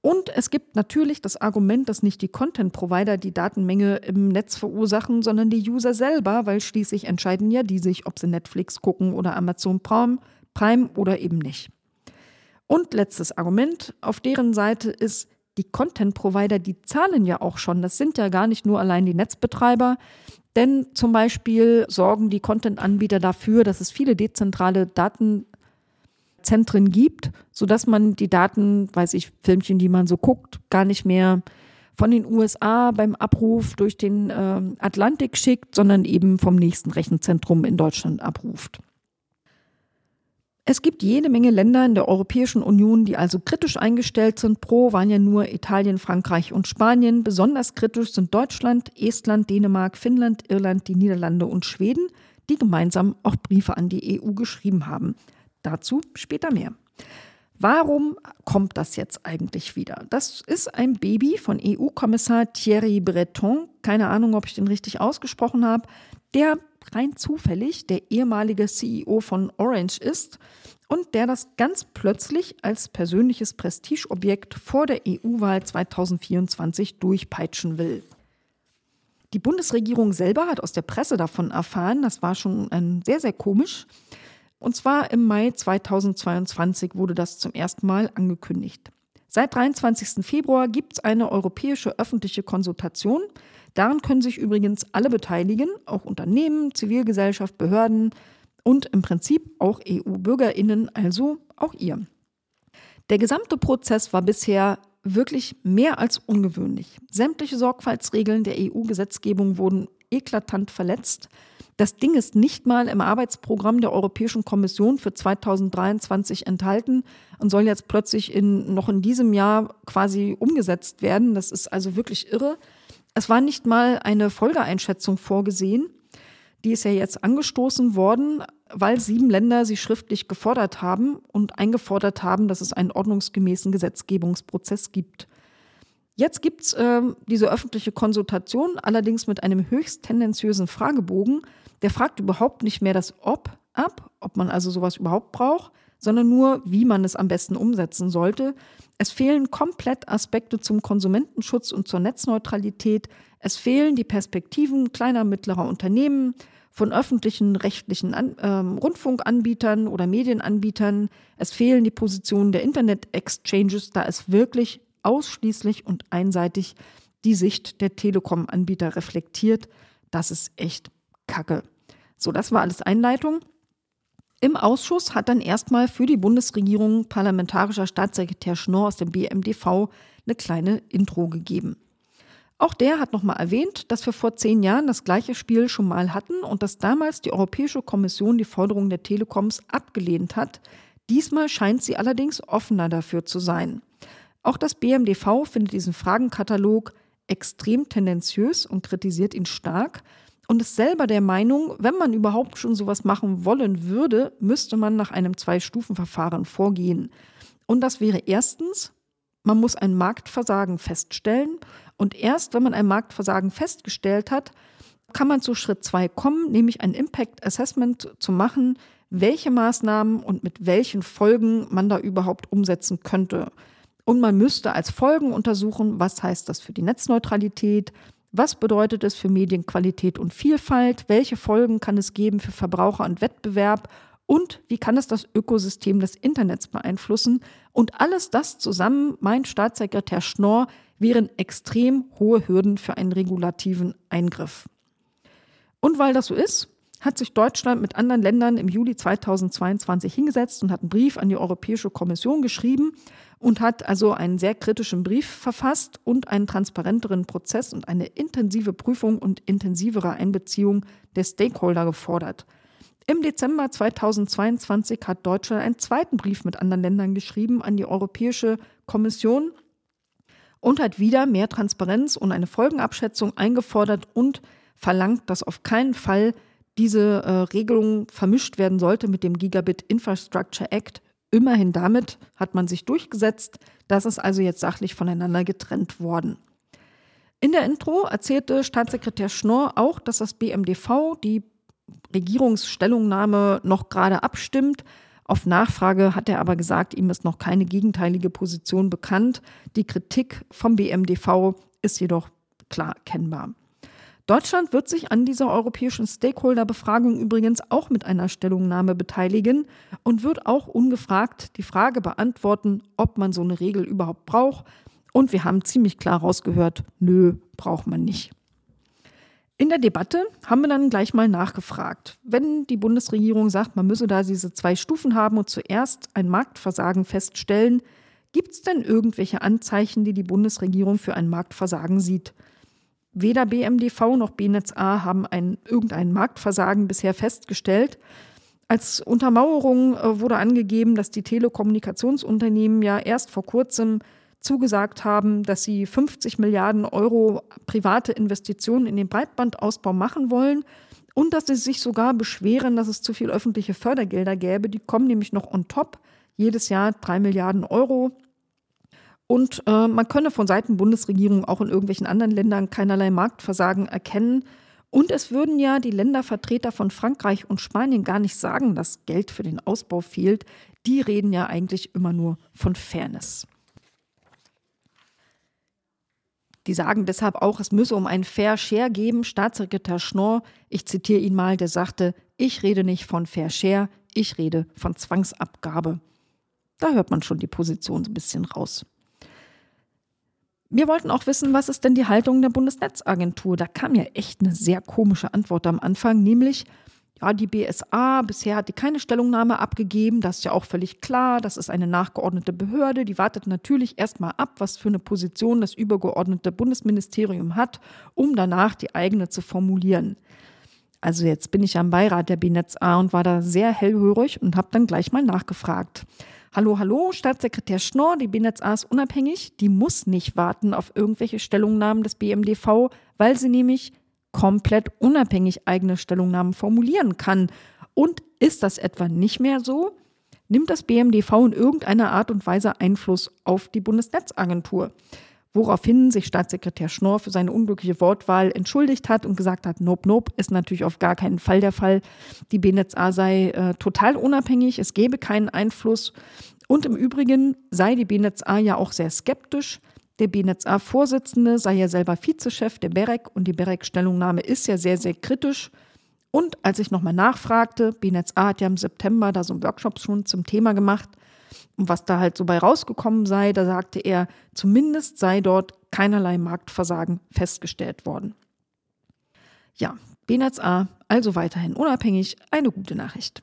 Und es gibt natürlich das Argument, dass nicht die Content-Provider die Datenmenge im Netz verursachen, sondern die User selber, weil schließlich entscheiden ja die sich, ob sie Netflix gucken oder Amazon Prime, Prime oder eben nicht. Und letztes Argument auf deren Seite ist, die Content-Provider, die zahlen ja auch schon. Das sind ja gar nicht nur allein die Netzbetreiber. Denn zum Beispiel sorgen die Content-Anbieter dafür, dass es viele dezentrale Datenzentren gibt, sodass man die Daten, weiß ich, Filmchen, die man so guckt, gar nicht mehr von den USA beim Abruf durch den äh, Atlantik schickt, sondern eben vom nächsten Rechenzentrum in Deutschland abruft. Es gibt jede Menge Länder in der Europäischen Union, die also kritisch eingestellt sind. Pro waren ja nur Italien, Frankreich und Spanien. Besonders kritisch sind Deutschland, Estland, Dänemark, Finnland, Irland, die Niederlande und Schweden, die gemeinsam auch Briefe an die EU geschrieben haben. Dazu später mehr. Warum kommt das jetzt eigentlich wieder? Das ist ein Baby von EU-Kommissar Thierry Breton. Keine Ahnung, ob ich den richtig ausgesprochen habe. Der rein zufällig der ehemalige CEO von Orange ist und der das ganz plötzlich als persönliches Prestigeobjekt vor der EU-Wahl 2024 durchpeitschen will. Die Bundesregierung selber hat aus der Presse davon erfahren, das war schon sehr, sehr komisch. Und zwar im Mai 2022 wurde das zum ersten Mal angekündigt. Seit 23. Februar gibt es eine europäische öffentliche Konsultation. Daran können sich übrigens alle beteiligen, auch Unternehmen, Zivilgesellschaft, Behörden und im Prinzip auch EU-Bürgerinnen, also auch ihr. Der gesamte Prozess war bisher wirklich mehr als ungewöhnlich. Sämtliche Sorgfaltsregeln der EU-Gesetzgebung wurden eklatant verletzt. Das Ding ist nicht mal im Arbeitsprogramm der Europäischen Kommission für 2023 enthalten und soll jetzt plötzlich in, noch in diesem Jahr quasi umgesetzt werden. Das ist also wirklich irre. Es war nicht mal eine Folgeeinschätzung vorgesehen. Die ist ja jetzt angestoßen worden, weil sieben Länder sie schriftlich gefordert haben und eingefordert haben, dass es einen ordnungsgemäßen Gesetzgebungsprozess gibt. Jetzt gibt es äh, diese öffentliche Konsultation, allerdings mit einem höchst tendenziösen Fragebogen. Der fragt überhaupt nicht mehr das Ob ab, ob man also sowas überhaupt braucht, sondern nur, wie man es am besten umsetzen sollte. Es fehlen komplett Aspekte zum Konsumentenschutz und zur Netzneutralität. Es fehlen die Perspektiven kleiner, mittlerer Unternehmen, von öffentlichen rechtlichen An äh, Rundfunkanbietern oder Medienanbietern. Es fehlen die Positionen der Internet-Exchanges, da es wirklich ausschließlich und einseitig die Sicht der Telekom-Anbieter reflektiert. Das ist echt Kacke. So, das war alles Einleitung. Im Ausschuss hat dann erstmal für die Bundesregierung parlamentarischer Staatssekretär Schnorr aus dem BMDV eine kleine Intro gegeben. Auch der hat nochmal erwähnt, dass wir vor zehn Jahren das gleiche Spiel schon mal hatten und dass damals die Europäische Kommission die Forderungen der Telekoms abgelehnt hat. Diesmal scheint sie allerdings offener dafür zu sein. Auch das BMDV findet diesen Fragenkatalog extrem tendenziös und kritisiert ihn stark und ist selber der Meinung, wenn man überhaupt schon sowas machen wollen würde, müsste man nach einem Zwei-Stufen-Verfahren vorgehen. Und das wäre erstens, man muss ein Marktversagen feststellen und erst wenn man ein Marktversagen festgestellt hat, kann man zu Schritt zwei kommen, nämlich ein Impact Assessment zu machen, welche Maßnahmen und mit welchen Folgen man da überhaupt umsetzen könnte. Und man müsste als Folgen untersuchen, was heißt das für die Netzneutralität, was bedeutet es für Medienqualität und Vielfalt, welche Folgen kann es geben für Verbraucher und Wettbewerb und wie kann es das Ökosystem des Internets beeinflussen. Und alles das zusammen, mein Staatssekretär Schnorr, wären extrem hohe Hürden für einen regulativen Eingriff. Und weil das so ist, hat sich Deutschland mit anderen Ländern im Juli 2022 hingesetzt und hat einen Brief an die Europäische Kommission geschrieben und hat also einen sehr kritischen Brief verfasst und einen transparenteren Prozess und eine intensive Prüfung und intensivere Einbeziehung der Stakeholder gefordert. Im Dezember 2022 hat Deutschland einen zweiten Brief mit anderen Ländern geschrieben an die Europäische Kommission und hat wieder mehr Transparenz und eine Folgenabschätzung eingefordert und verlangt, dass auf keinen Fall diese äh, Regelung vermischt werden sollte mit dem Gigabit Infrastructure Act Immerhin damit hat man sich durchgesetzt, das ist also jetzt sachlich voneinander getrennt worden. In der Intro erzählte Staatssekretär Schnorr auch, dass das BMDV die Regierungsstellungnahme noch gerade abstimmt. Auf Nachfrage hat er aber gesagt, ihm ist noch keine gegenteilige Position bekannt. Die Kritik vom BMDV ist jedoch klar erkennbar. Deutschland wird sich an dieser europäischen Stakeholder-Befragung übrigens auch mit einer Stellungnahme beteiligen und wird auch ungefragt die Frage beantworten, ob man so eine Regel überhaupt braucht. Und wir haben ziemlich klar rausgehört, nö, braucht man nicht. In der Debatte haben wir dann gleich mal nachgefragt. Wenn die Bundesregierung sagt, man müsse da diese zwei Stufen haben und zuerst ein Marktversagen feststellen, gibt es denn irgendwelche Anzeichen, die die Bundesregierung für ein Marktversagen sieht? Weder BMDV noch BNetzA haben ein, irgendein Marktversagen bisher festgestellt. Als Untermauerung äh, wurde angegeben, dass die Telekommunikationsunternehmen ja erst vor kurzem zugesagt haben, dass sie 50 Milliarden Euro private Investitionen in den Breitbandausbau machen wollen und dass sie sich sogar beschweren, dass es zu viel öffentliche Fördergelder gäbe. Die kommen nämlich noch on top. Jedes Jahr drei Milliarden Euro. Und äh, man könne von Seiten Bundesregierung auch in irgendwelchen anderen Ländern keinerlei Marktversagen erkennen. Und es würden ja die Ländervertreter von Frankreich und Spanien gar nicht sagen, dass Geld für den Ausbau fehlt. Die reden ja eigentlich immer nur von Fairness. Die sagen deshalb auch, es müsse um einen Fair Share geben. Staatssekretär Schnorr, ich zitiere ihn mal, der sagte, ich rede nicht von Fair Share, Ich rede von Zwangsabgabe. Da hört man schon die Position so ein bisschen raus. Wir wollten auch wissen, was ist denn die Haltung der Bundesnetzagentur? Da kam ja echt eine sehr komische Antwort am Anfang, nämlich, ja, die BSA, bisher hat die keine Stellungnahme abgegeben, das ist ja auch völlig klar, das ist eine nachgeordnete Behörde, die wartet natürlich erstmal ab, was für eine Position das übergeordnete Bundesministerium hat, um danach die eigene zu formulieren. Also jetzt bin ich ja im Beirat der BNetzA und war da sehr hellhörig und habe dann gleich mal nachgefragt. Hallo, hallo, Staatssekretär Schnorr, die BNetzA ist unabhängig, die muss nicht warten auf irgendwelche Stellungnahmen des BMDV, weil sie nämlich komplett unabhängig eigene Stellungnahmen formulieren kann. Und ist das etwa nicht mehr so? Nimmt das BMDV in irgendeiner Art und Weise Einfluss auf die Bundesnetzagentur? Woraufhin sich Staatssekretär Schnorr für seine unglückliche Wortwahl entschuldigt hat und gesagt hat, nope, nope, ist natürlich auf gar keinen Fall der Fall. Die BNetzA sei äh, total unabhängig, es gebe keinen Einfluss. Und im Übrigen sei die BNetzA ja auch sehr skeptisch. Der BNetzA-Vorsitzende sei ja selber Vizechef der BEREC und die BEREC-Stellungnahme ist ja sehr, sehr kritisch. Und als ich nochmal nachfragte, BNetzA hat ja im September da so einen Workshop schon zum Thema gemacht, und was da halt so bei rausgekommen sei, da sagte er, zumindest sei dort keinerlei Marktversagen festgestellt worden. Ja, BNetz A, also weiterhin unabhängig, eine gute Nachricht.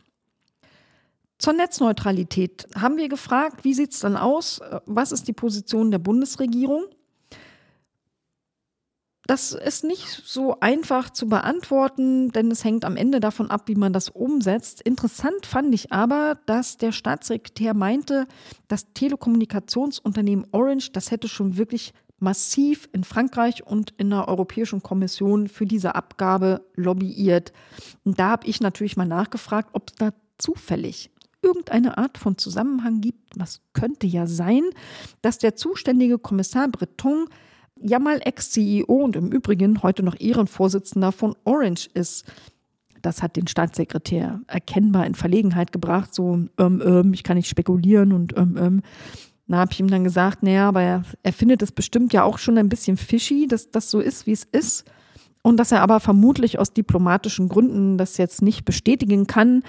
Zur Netzneutralität haben wir gefragt, wie sieht es dann aus? Was ist die Position der Bundesregierung? Das ist nicht so einfach zu beantworten, denn es hängt am Ende davon ab, wie man das umsetzt. Interessant fand ich aber, dass der Staatssekretär meinte, das Telekommunikationsunternehmen Orange, das hätte schon wirklich massiv in Frankreich und in der Europäischen Kommission für diese Abgabe lobbyiert. Und da habe ich natürlich mal nachgefragt, ob es da zufällig irgendeine Art von Zusammenhang gibt. Was könnte ja sein, dass der zuständige Kommissar Breton ja mal Ex-CEO und im Übrigen heute noch Ehrenvorsitzender von Orange ist. Das hat den Staatssekretär erkennbar in Verlegenheit gebracht, so, ähm, ähm, ich kann nicht spekulieren und ähm, ähm. Da habe ich ihm dann gesagt, naja, aber er, er findet es bestimmt ja auch schon ein bisschen fishy, dass das so ist, wie es ist. Und dass er aber vermutlich aus diplomatischen Gründen das jetzt nicht bestätigen kann,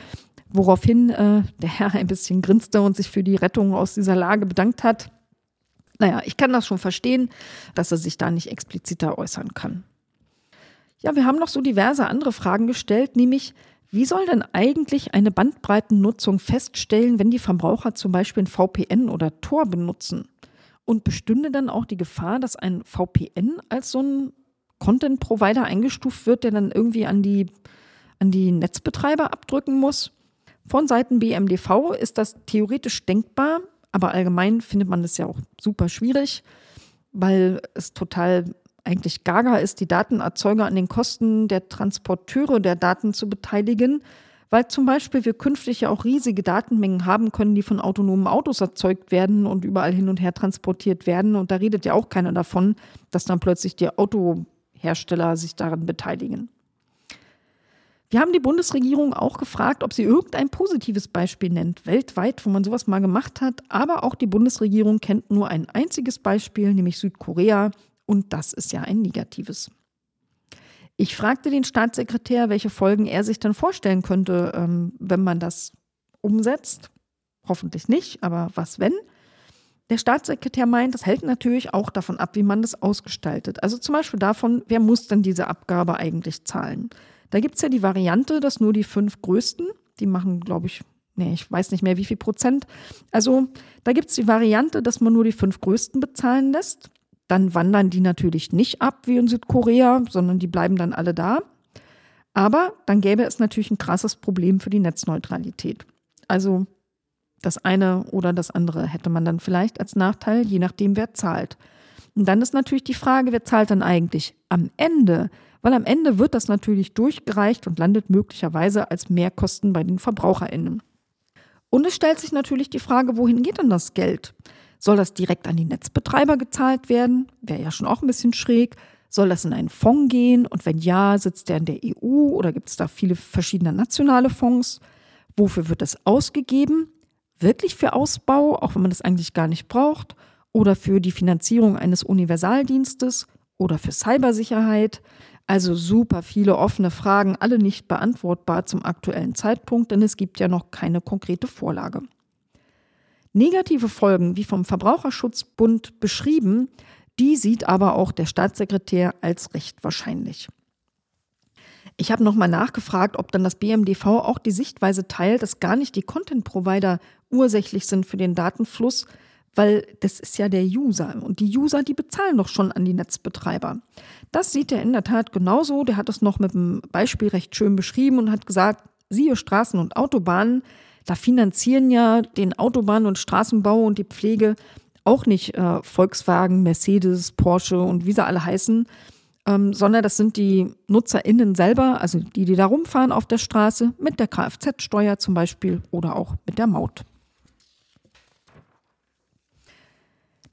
woraufhin äh, der Herr ein bisschen grinste und sich für die Rettung aus dieser Lage bedankt hat. Naja, ich kann das schon verstehen, dass er sich da nicht expliziter äußern kann. Ja, wir haben noch so diverse andere Fragen gestellt, nämlich, wie soll denn eigentlich eine Bandbreitennutzung feststellen, wenn die Verbraucher zum Beispiel ein VPN oder Tor benutzen? Und bestünde dann auch die Gefahr, dass ein VPN als so ein Content-Provider eingestuft wird, der dann irgendwie an die, an die Netzbetreiber abdrücken muss? Von Seiten BMDV ist das theoretisch denkbar, aber allgemein findet man das ja auch super schwierig, weil es total eigentlich gaga ist, die Datenerzeuger an den Kosten der Transporteure der Daten zu beteiligen, weil zum Beispiel wir künftig ja auch riesige Datenmengen haben können, die von autonomen Autos erzeugt werden und überall hin und her transportiert werden. Und da redet ja auch keiner davon, dass dann plötzlich die Autohersteller sich daran beteiligen. Wir haben die Bundesregierung auch gefragt, ob sie irgendein positives Beispiel nennt, weltweit, wo man sowas mal gemacht hat. Aber auch die Bundesregierung kennt nur ein einziges Beispiel, nämlich Südkorea. Und das ist ja ein negatives. Ich fragte den Staatssekretär, welche Folgen er sich dann vorstellen könnte, ähm, wenn man das umsetzt. Hoffentlich nicht, aber was wenn? Der Staatssekretär meint, das hält natürlich auch davon ab, wie man das ausgestaltet. Also zum Beispiel davon, wer muss denn diese Abgabe eigentlich zahlen? Da gibt es ja die Variante, dass nur die fünf größten, die machen, glaube ich, nee, ich weiß nicht mehr wie viel Prozent. Also da gibt es die Variante, dass man nur die fünf größten bezahlen lässt. Dann wandern die natürlich nicht ab wie in Südkorea, sondern die bleiben dann alle da. Aber dann gäbe es natürlich ein krasses Problem für die Netzneutralität. Also das eine oder das andere hätte man dann vielleicht als Nachteil, je nachdem, wer zahlt. Und dann ist natürlich die Frage, wer zahlt dann eigentlich am Ende? Weil am Ende wird das natürlich durchgereicht und landet möglicherweise als Mehrkosten bei den VerbraucherInnen. Und es stellt sich natürlich die Frage, wohin geht denn das Geld? Soll das direkt an die Netzbetreiber gezahlt werden? Wäre ja schon auch ein bisschen schräg. Soll das in einen Fonds gehen? Und wenn ja, sitzt der in der EU oder gibt es da viele verschiedene nationale Fonds? Wofür wird das ausgegeben? Wirklich für Ausbau, auch wenn man das eigentlich gar nicht braucht? Oder für die Finanzierung eines Universaldienstes? Oder für Cybersicherheit? Also super viele offene Fragen, alle nicht beantwortbar zum aktuellen Zeitpunkt, denn es gibt ja noch keine konkrete Vorlage. Negative Folgen, wie vom Verbraucherschutzbund beschrieben, die sieht aber auch der Staatssekretär als recht wahrscheinlich. Ich habe nochmal nachgefragt, ob dann das BMDV auch die Sichtweise teilt, dass gar nicht die Content-Provider ursächlich sind für den Datenfluss, weil das ist ja der User und die User, die bezahlen doch schon an die Netzbetreiber. Das sieht er in der Tat genauso. Der hat es noch mit einem Beispiel recht schön beschrieben und hat gesagt, siehe Straßen und Autobahnen, da finanzieren ja den Autobahn- und Straßenbau und die Pflege auch nicht äh, Volkswagen, Mercedes, Porsche und wie sie alle heißen, ähm, sondern das sind die NutzerInnen selber, also die, die da rumfahren auf der Straße, mit der Kfz-Steuer zum Beispiel oder auch mit der Maut.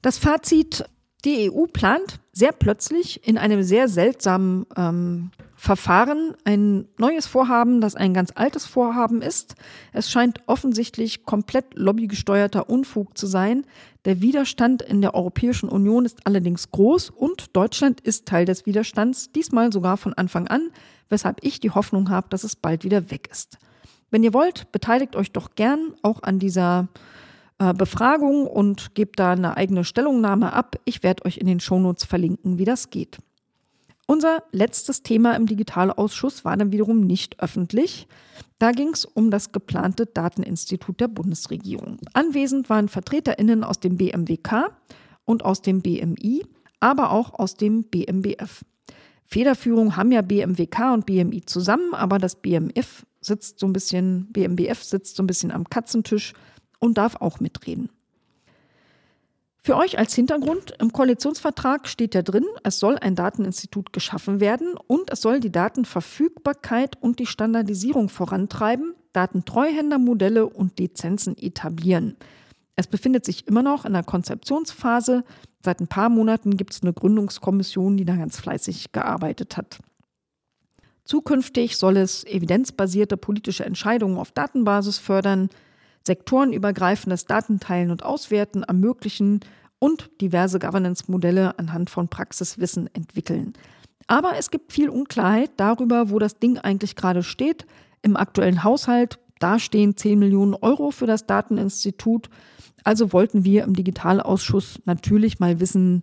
Das Fazit, die EU plant sehr plötzlich in einem sehr seltsamen ähm, Verfahren ein neues Vorhaben, das ein ganz altes Vorhaben ist. Es scheint offensichtlich komplett lobbygesteuerter Unfug zu sein. Der Widerstand in der Europäischen Union ist allerdings groß und Deutschland ist Teil des Widerstands, diesmal sogar von Anfang an, weshalb ich die Hoffnung habe, dass es bald wieder weg ist. Wenn ihr wollt, beteiligt euch doch gern auch an dieser äh, Befragung und gebt da eine eigene Stellungnahme ab. Ich werde euch in den Shownotes verlinken, wie das geht. Unser letztes Thema im Digitalausschuss war dann wiederum nicht öffentlich. Da ging es um das geplante Dateninstitut der Bundesregierung. Anwesend waren VertreterInnen aus dem BMWK und aus dem BMI, aber auch aus dem BMBF. Federführung haben ja BMWK und BMI zusammen, aber das BMF sitzt so ein bisschen, BMBF sitzt so ein bisschen am Katzentisch und darf auch mitreden. Für euch als Hintergrund, im Koalitionsvertrag steht ja drin, es soll ein Dateninstitut geschaffen werden und es soll die Datenverfügbarkeit und die Standardisierung vorantreiben, Datentreuhändermodelle und Lizenzen etablieren. Es befindet sich immer noch in der Konzeptionsphase. Seit ein paar Monaten gibt es eine Gründungskommission, die da ganz fleißig gearbeitet hat. Zukünftig soll es evidenzbasierte politische Entscheidungen auf Datenbasis fördern, sektorenübergreifendes Datenteilen und Auswerten ermöglichen und diverse Governance-Modelle anhand von Praxiswissen entwickeln. Aber es gibt viel Unklarheit darüber, wo das Ding eigentlich gerade steht. Im aktuellen Haushalt, da stehen 10 Millionen Euro für das Dateninstitut. Also wollten wir im Digitalausschuss natürlich mal wissen,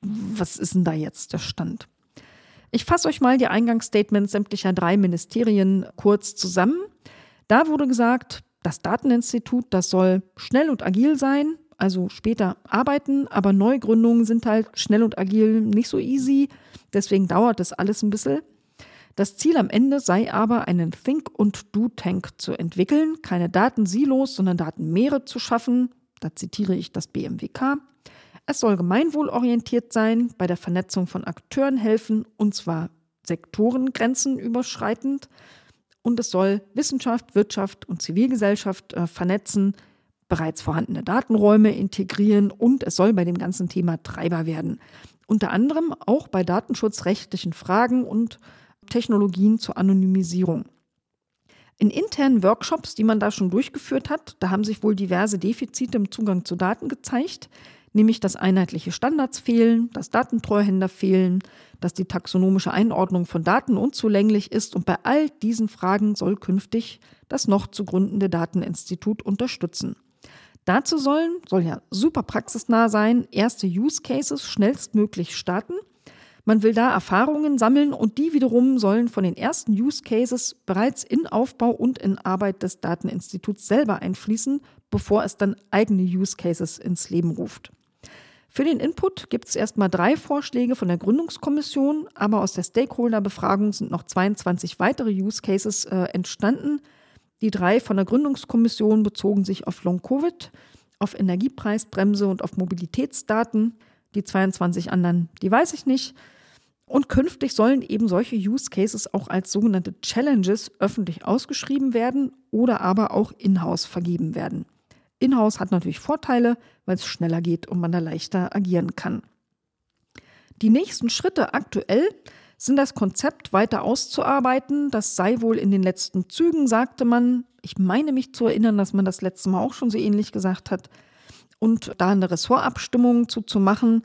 was ist denn da jetzt der Stand? Ich fasse euch mal die Eingangsstatements sämtlicher drei Ministerien kurz zusammen. Da wurde gesagt, das Dateninstitut, das soll schnell und agil sein, also später arbeiten, aber Neugründungen sind halt schnell und agil nicht so easy, deswegen dauert das alles ein bisschen. Das Ziel am Ende sei aber, einen Think- und Do-Tank zu entwickeln, keine Datensilos, sondern Datenmeere zu schaffen. Da zitiere ich das BMWK. Es soll gemeinwohlorientiert sein, bei der Vernetzung von Akteuren helfen, und zwar sektorengrenzen überschreitend und es soll Wissenschaft, Wirtschaft und Zivilgesellschaft äh, vernetzen, bereits vorhandene Datenräume integrieren und es soll bei dem ganzen Thema Treiber werden. Unter anderem auch bei datenschutzrechtlichen Fragen und Technologien zur Anonymisierung. In internen Workshops, die man da schon durchgeführt hat, da haben sich wohl diverse Defizite im Zugang zu Daten gezeigt nämlich dass einheitliche Standards fehlen, dass Datentreuhänder fehlen, dass die taxonomische Einordnung von Daten unzulänglich ist und bei all diesen Fragen soll künftig das noch zu gründende Dateninstitut unterstützen. Dazu sollen, soll ja super praxisnah sein, erste Use Cases schnellstmöglich starten. Man will da Erfahrungen sammeln und die wiederum sollen von den ersten Use Cases bereits in Aufbau und in Arbeit des Dateninstituts selber einfließen, bevor es dann eigene Use Cases ins Leben ruft. Für den Input gibt es erstmal drei Vorschläge von der Gründungskommission, aber aus der Stakeholder-Befragung sind noch 22 weitere Use Cases äh, entstanden. Die drei von der Gründungskommission bezogen sich auf Long-Covid, auf Energiepreisbremse und auf Mobilitätsdaten. Die 22 anderen, die weiß ich nicht. Und künftig sollen eben solche Use Cases auch als sogenannte Challenges öffentlich ausgeschrieben werden oder aber auch in-house vergeben werden. Inhouse hat natürlich Vorteile, weil es schneller geht und man da leichter agieren kann. Die nächsten Schritte aktuell sind das Konzept weiter auszuarbeiten. Das sei wohl in den letzten Zügen, sagte man. Ich meine mich zu erinnern, dass man das letzte Mal auch schon so ähnlich gesagt hat. Und da eine Ressortabstimmung zu, zu machen,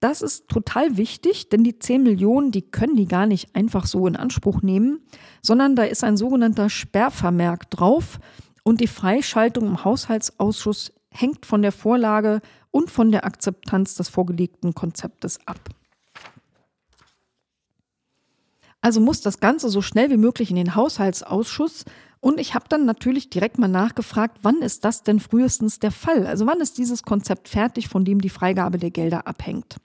das ist total wichtig, denn die 10 Millionen, die können die gar nicht einfach so in Anspruch nehmen, sondern da ist ein sogenannter Sperrvermerk drauf und die Freischaltung im Haushaltsausschuss hängt von der Vorlage und von der Akzeptanz des vorgelegten Konzeptes ab. Also muss das Ganze so schnell wie möglich in den Haushaltsausschuss. Und ich habe dann natürlich direkt mal nachgefragt, wann ist das denn frühestens der Fall? Also wann ist dieses Konzept fertig, von dem die Freigabe der Gelder abhängt?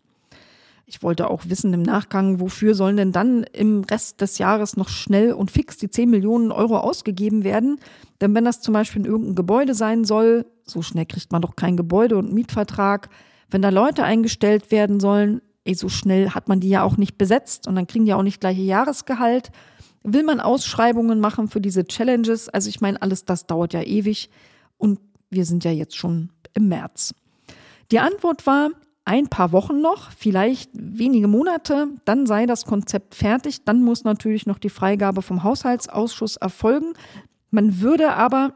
Ich wollte auch wissen im Nachgang, wofür sollen denn dann im Rest des Jahres noch schnell und fix die 10 Millionen Euro ausgegeben werden? Denn wenn das zum Beispiel in irgendeinem Gebäude sein soll, so schnell kriegt man doch kein Gebäude und Mietvertrag. Wenn da Leute eingestellt werden sollen, ey, so schnell hat man die ja auch nicht besetzt und dann kriegen die auch nicht gleiche Jahresgehalt. Will man Ausschreibungen machen für diese Challenges? Also ich meine, alles das dauert ja ewig und wir sind ja jetzt schon im März. Die Antwort war, ein paar Wochen noch, vielleicht wenige Monate, dann sei das Konzept fertig. Dann muss natürlich noch die Freigabe vom Haushaltsausschuss erfolgen. Man würde aber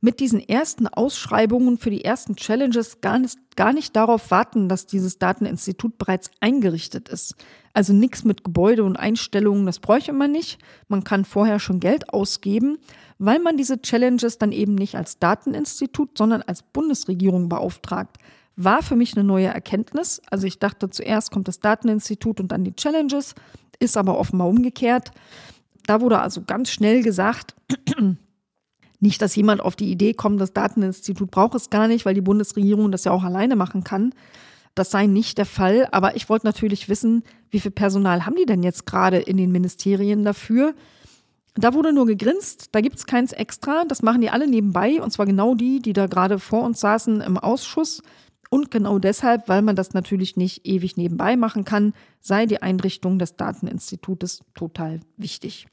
mit diesen ersten Ausschreibungen für die ersten Challenges gar nicht, gar nicht darauf warten, dass dieses Dateninstitut bereits eingerichtet ist. Also nichts mit Gebäude und Einstellungen, das bräuchte man nicht. Man kann vorher schon Geld ausgeben, weil man diese Challenges dann eben nicht als Dateninstitut, sondern als Bundesregierung beauftragt war für mich eine neue Erkenntnis. Also ich dachte, zuerst kommt das Dateninstitut und dann die Challenges, ist aber offenbar umgekehrt. Da wurde also ganz schnell gesagt, (clears throat) nicht, dass jemand auf die Idee kommt, das Dateninstitut braucht es gar nicht, weil die Bundesregierung das ja auch alleine machen kann. Das sei nicht der Fall. Aber ich wollte natürlich wissen, wie viel Personal haben die denn jetzt gerade in den Ministerien dafür? Da wurde nur gegrinst, da gibt es keins extra, das machen die alle nebenbei, und zwar genau die, die da gerade vor uns saßen im Ausschuss. Und genau deshalb, weil man das natürlich nicht ewig nebenbei machen kann, sei die Einrichtung des Dateninstitutes total wichtig.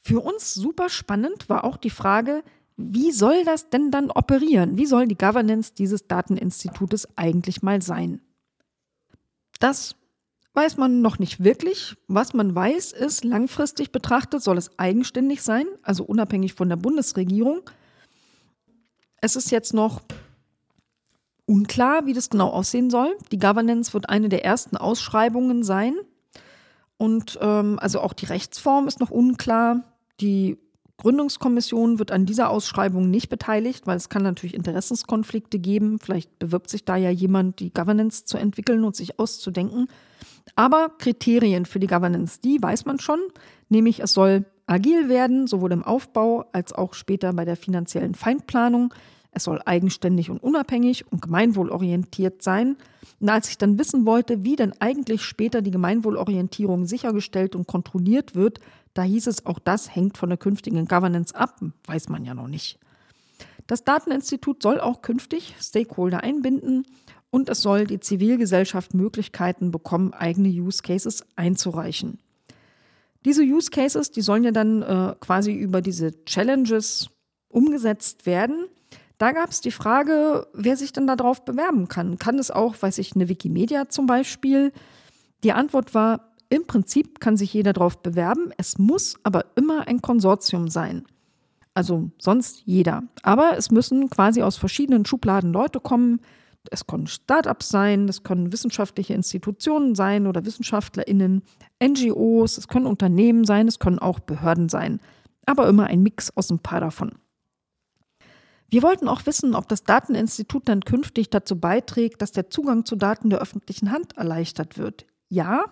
Für uns super spannend war auch die Frage, wie soll das denn dann operieren? Wie soll die Governance dieses Dateninstitutes eigentlich mal sein? Das weiß man noch nicht wirklich. Was man weiß, ist, langfristig betrachtet soll es eigenständig sein, also unabhängig von der Bundesregierung. Es ist jetzt noch unklar, wie das genau aussehen soll. Die Governance wird eine der ersten Ausschreibungen sein. Und ähm, also auch die Rechtsform ist noch unklar. Die Gründungskommission wird an dieser Ausschreibung nicht beteiligt, weil es kann natürlich Interessenskonflikte geben. Vielleicht bewirbt sich da ja jemand, die Governance zu entwickeln und sich auszudenken. Aber Kriterien für die Governance, die weiß man schon, nämlich es soll agil werden, sowohl im Aufbau als auch später bei der finanziellen Feindplanung. Es soll eigenständig und unabhängig und gemeinwohlorientiert sein. Und als ich dann wissen wollte, wie denn eigentlich später die Gemeinwohlorientierung sichergestellt und kontrolliert wird, da hieß es, auch das hängt von der künftigen Governance ab, weiß man ja noch nicht. Das Dateninstitut soll auch künftig Stakeholder einbinden und es soll die Zivilgesellschaft Möglichkeiten bekommen, eigene Use Cases einzureichen. Diese Use Cases, die sollen ja dann äh, quasi über diese Challenges umgesetzt werden. Da gab es die Frage, wer sich denn darauf bewerben kann. Kann es auch, weiß ich, eine Wikimedia zum Beispiel? Die Antwort war, im Prinzip kann sich jeder darauf bewerben. Es muss aber immer ein Konsortium sein. Also sonst jeder. Aber es müssen quasi aus verschiedenen Schubladen Leute kommen. Es können Startups sein, es können wissenschaftliche Institutionen sein oder WissenschaftlerInnen, NGOs, es können Unternehmen sein, es können auch Behörden sein. Aber immer ein Mix aus ein paar davon. Wir wollten auch wissen, ob das Dateninstitut dann künftig dazu beiträgt, dass der Zugang zu Daten der öffentlichen Hand erleichtert wird. Ja,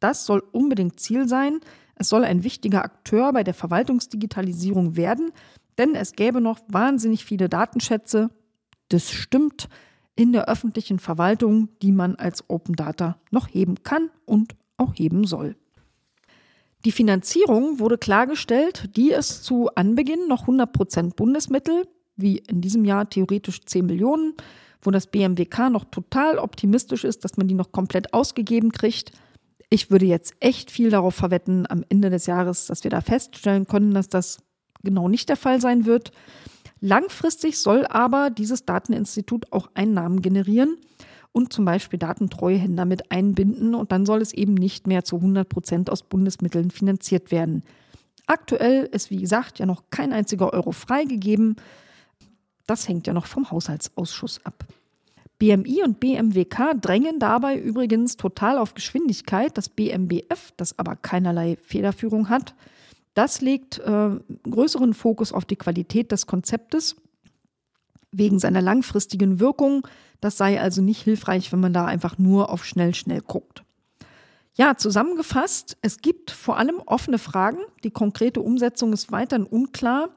das soll unbedingt Ziel sein. Es soll ein wichtiger Akteur bei der Verwaltungsdigitalisierung werden, denn es gäbe noch wahnsinnig viele Datenschätze, das stimmt, in der öffentlichen Verwaltung, die man als Open Data noch heben kann und auch heben soll. Die Finanzierung wurde klargestellt, die ist zu Anbeginn noch 100% Bundesmittel, wie in diesem Jahr theoretisch 10 Millionen, wo das BMWK noch total optimistisch ist, dass man die noch komplett ausgegeben kriegt. Ich würde jetzt echt viel darauf verwetten am Ende des Jahres, dass wir da feststellen können, dass das genau nicht der Fall sein wird. Langfristig soll aber dieses Dateninstitut auch Einnahmen generieren und zum Beispiel Datentreuhänder mit einbinden und dann soll es eben nicht mehr zu 100 Prozent aus Bundesmitteln finanziert werden. Aktuell ist, wie gesagt, ja noch kein einziger Euro freigegeben. Das hängt ja noch vom Haushaltsausschuss ab. BMI und BMWK drängen dabei übrigens total auf Geschwindigkeit. Das BMBF, das aber keinerlei Federführung hat, das legt äh, größeren Fokus auf die Qualität des Konzeptes wegen seiner langfristigen Wirkung. Das sei also nicht hilfreich, wenn man da einfach nur auf schnell, schnell guckt. Ja, zusammengefasst, es gibt vor allem offene Fragen. Die konkrete Umsetzung ist weiterhin unklar.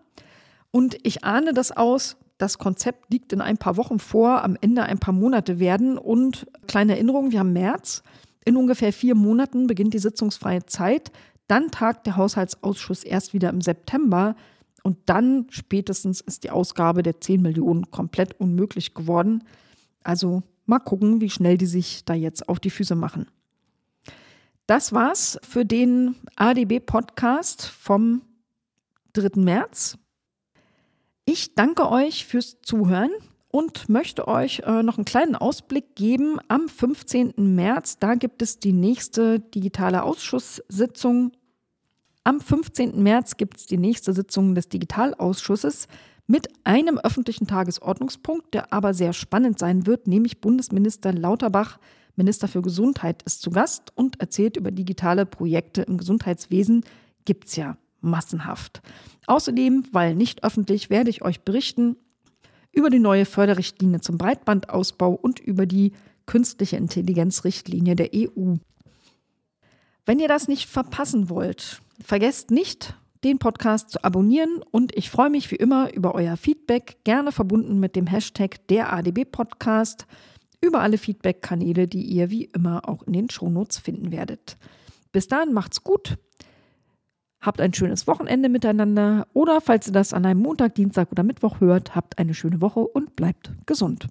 Und ich ahne das aus, das Konzept liegt in ein paar Wochen vor, am Ende ein paar Monate werden. Und kleine Erinnerung, wir haben März. In ungefähr vier Monaten beginnt die sitzungsfreie Zeit. Dann tagt der Haushaltsausschuss erst wieder im September. Und dann spätestens ist die Ausgabe der 10 Millionen komplett unmöglich geworden. Also mal gucken, wie schnell die sich da jetzt auf die Füße machen. Das war's für den ADB-Podcast vom 3. März. Ich danke euch fürs Zuhören und möchte euch äh, noch einen kleinen Ausblick geben. Am 15. März, da gibt es die nächste digitale Ausschusssitzung am 15. März gibt es die nächste Sitzung des Digitalausschusses mit einem öffentlichen Tagesordnungspunkt, der aber sehr spannend sein wird, nämlich Bundesminister Lauterbach, Minister für Gesundheit, ist zu Gast und erzählt über digitale Projekte im Gesundheitswesen. Gibt es ja massenhaft. Außerdem, weil nicht öffentlich, werde ich euch berichten über die neue Förderrichtlinie zum Breitbandausbau und über die künstliche Intelligenzrichtlinie der EU. Wenn ihr das nicht verpassen wollt, vergesst nicht, den Podcast zu abonnieren und ich freue mich wie immer über euer Feedback, gerne verbunden mit dem Hashtag der ADB Podcast, über alle Feedback-Kanäle, die ihr wie immer auch in den Shownotes finden werdet. Bis dahin macht's gut, habt ein schönes Wochenende miteinander oder falls ihr das an einem Montag, Dienstag oder Mittwoch hört, habt eine schöne Woche und bleibt gesund.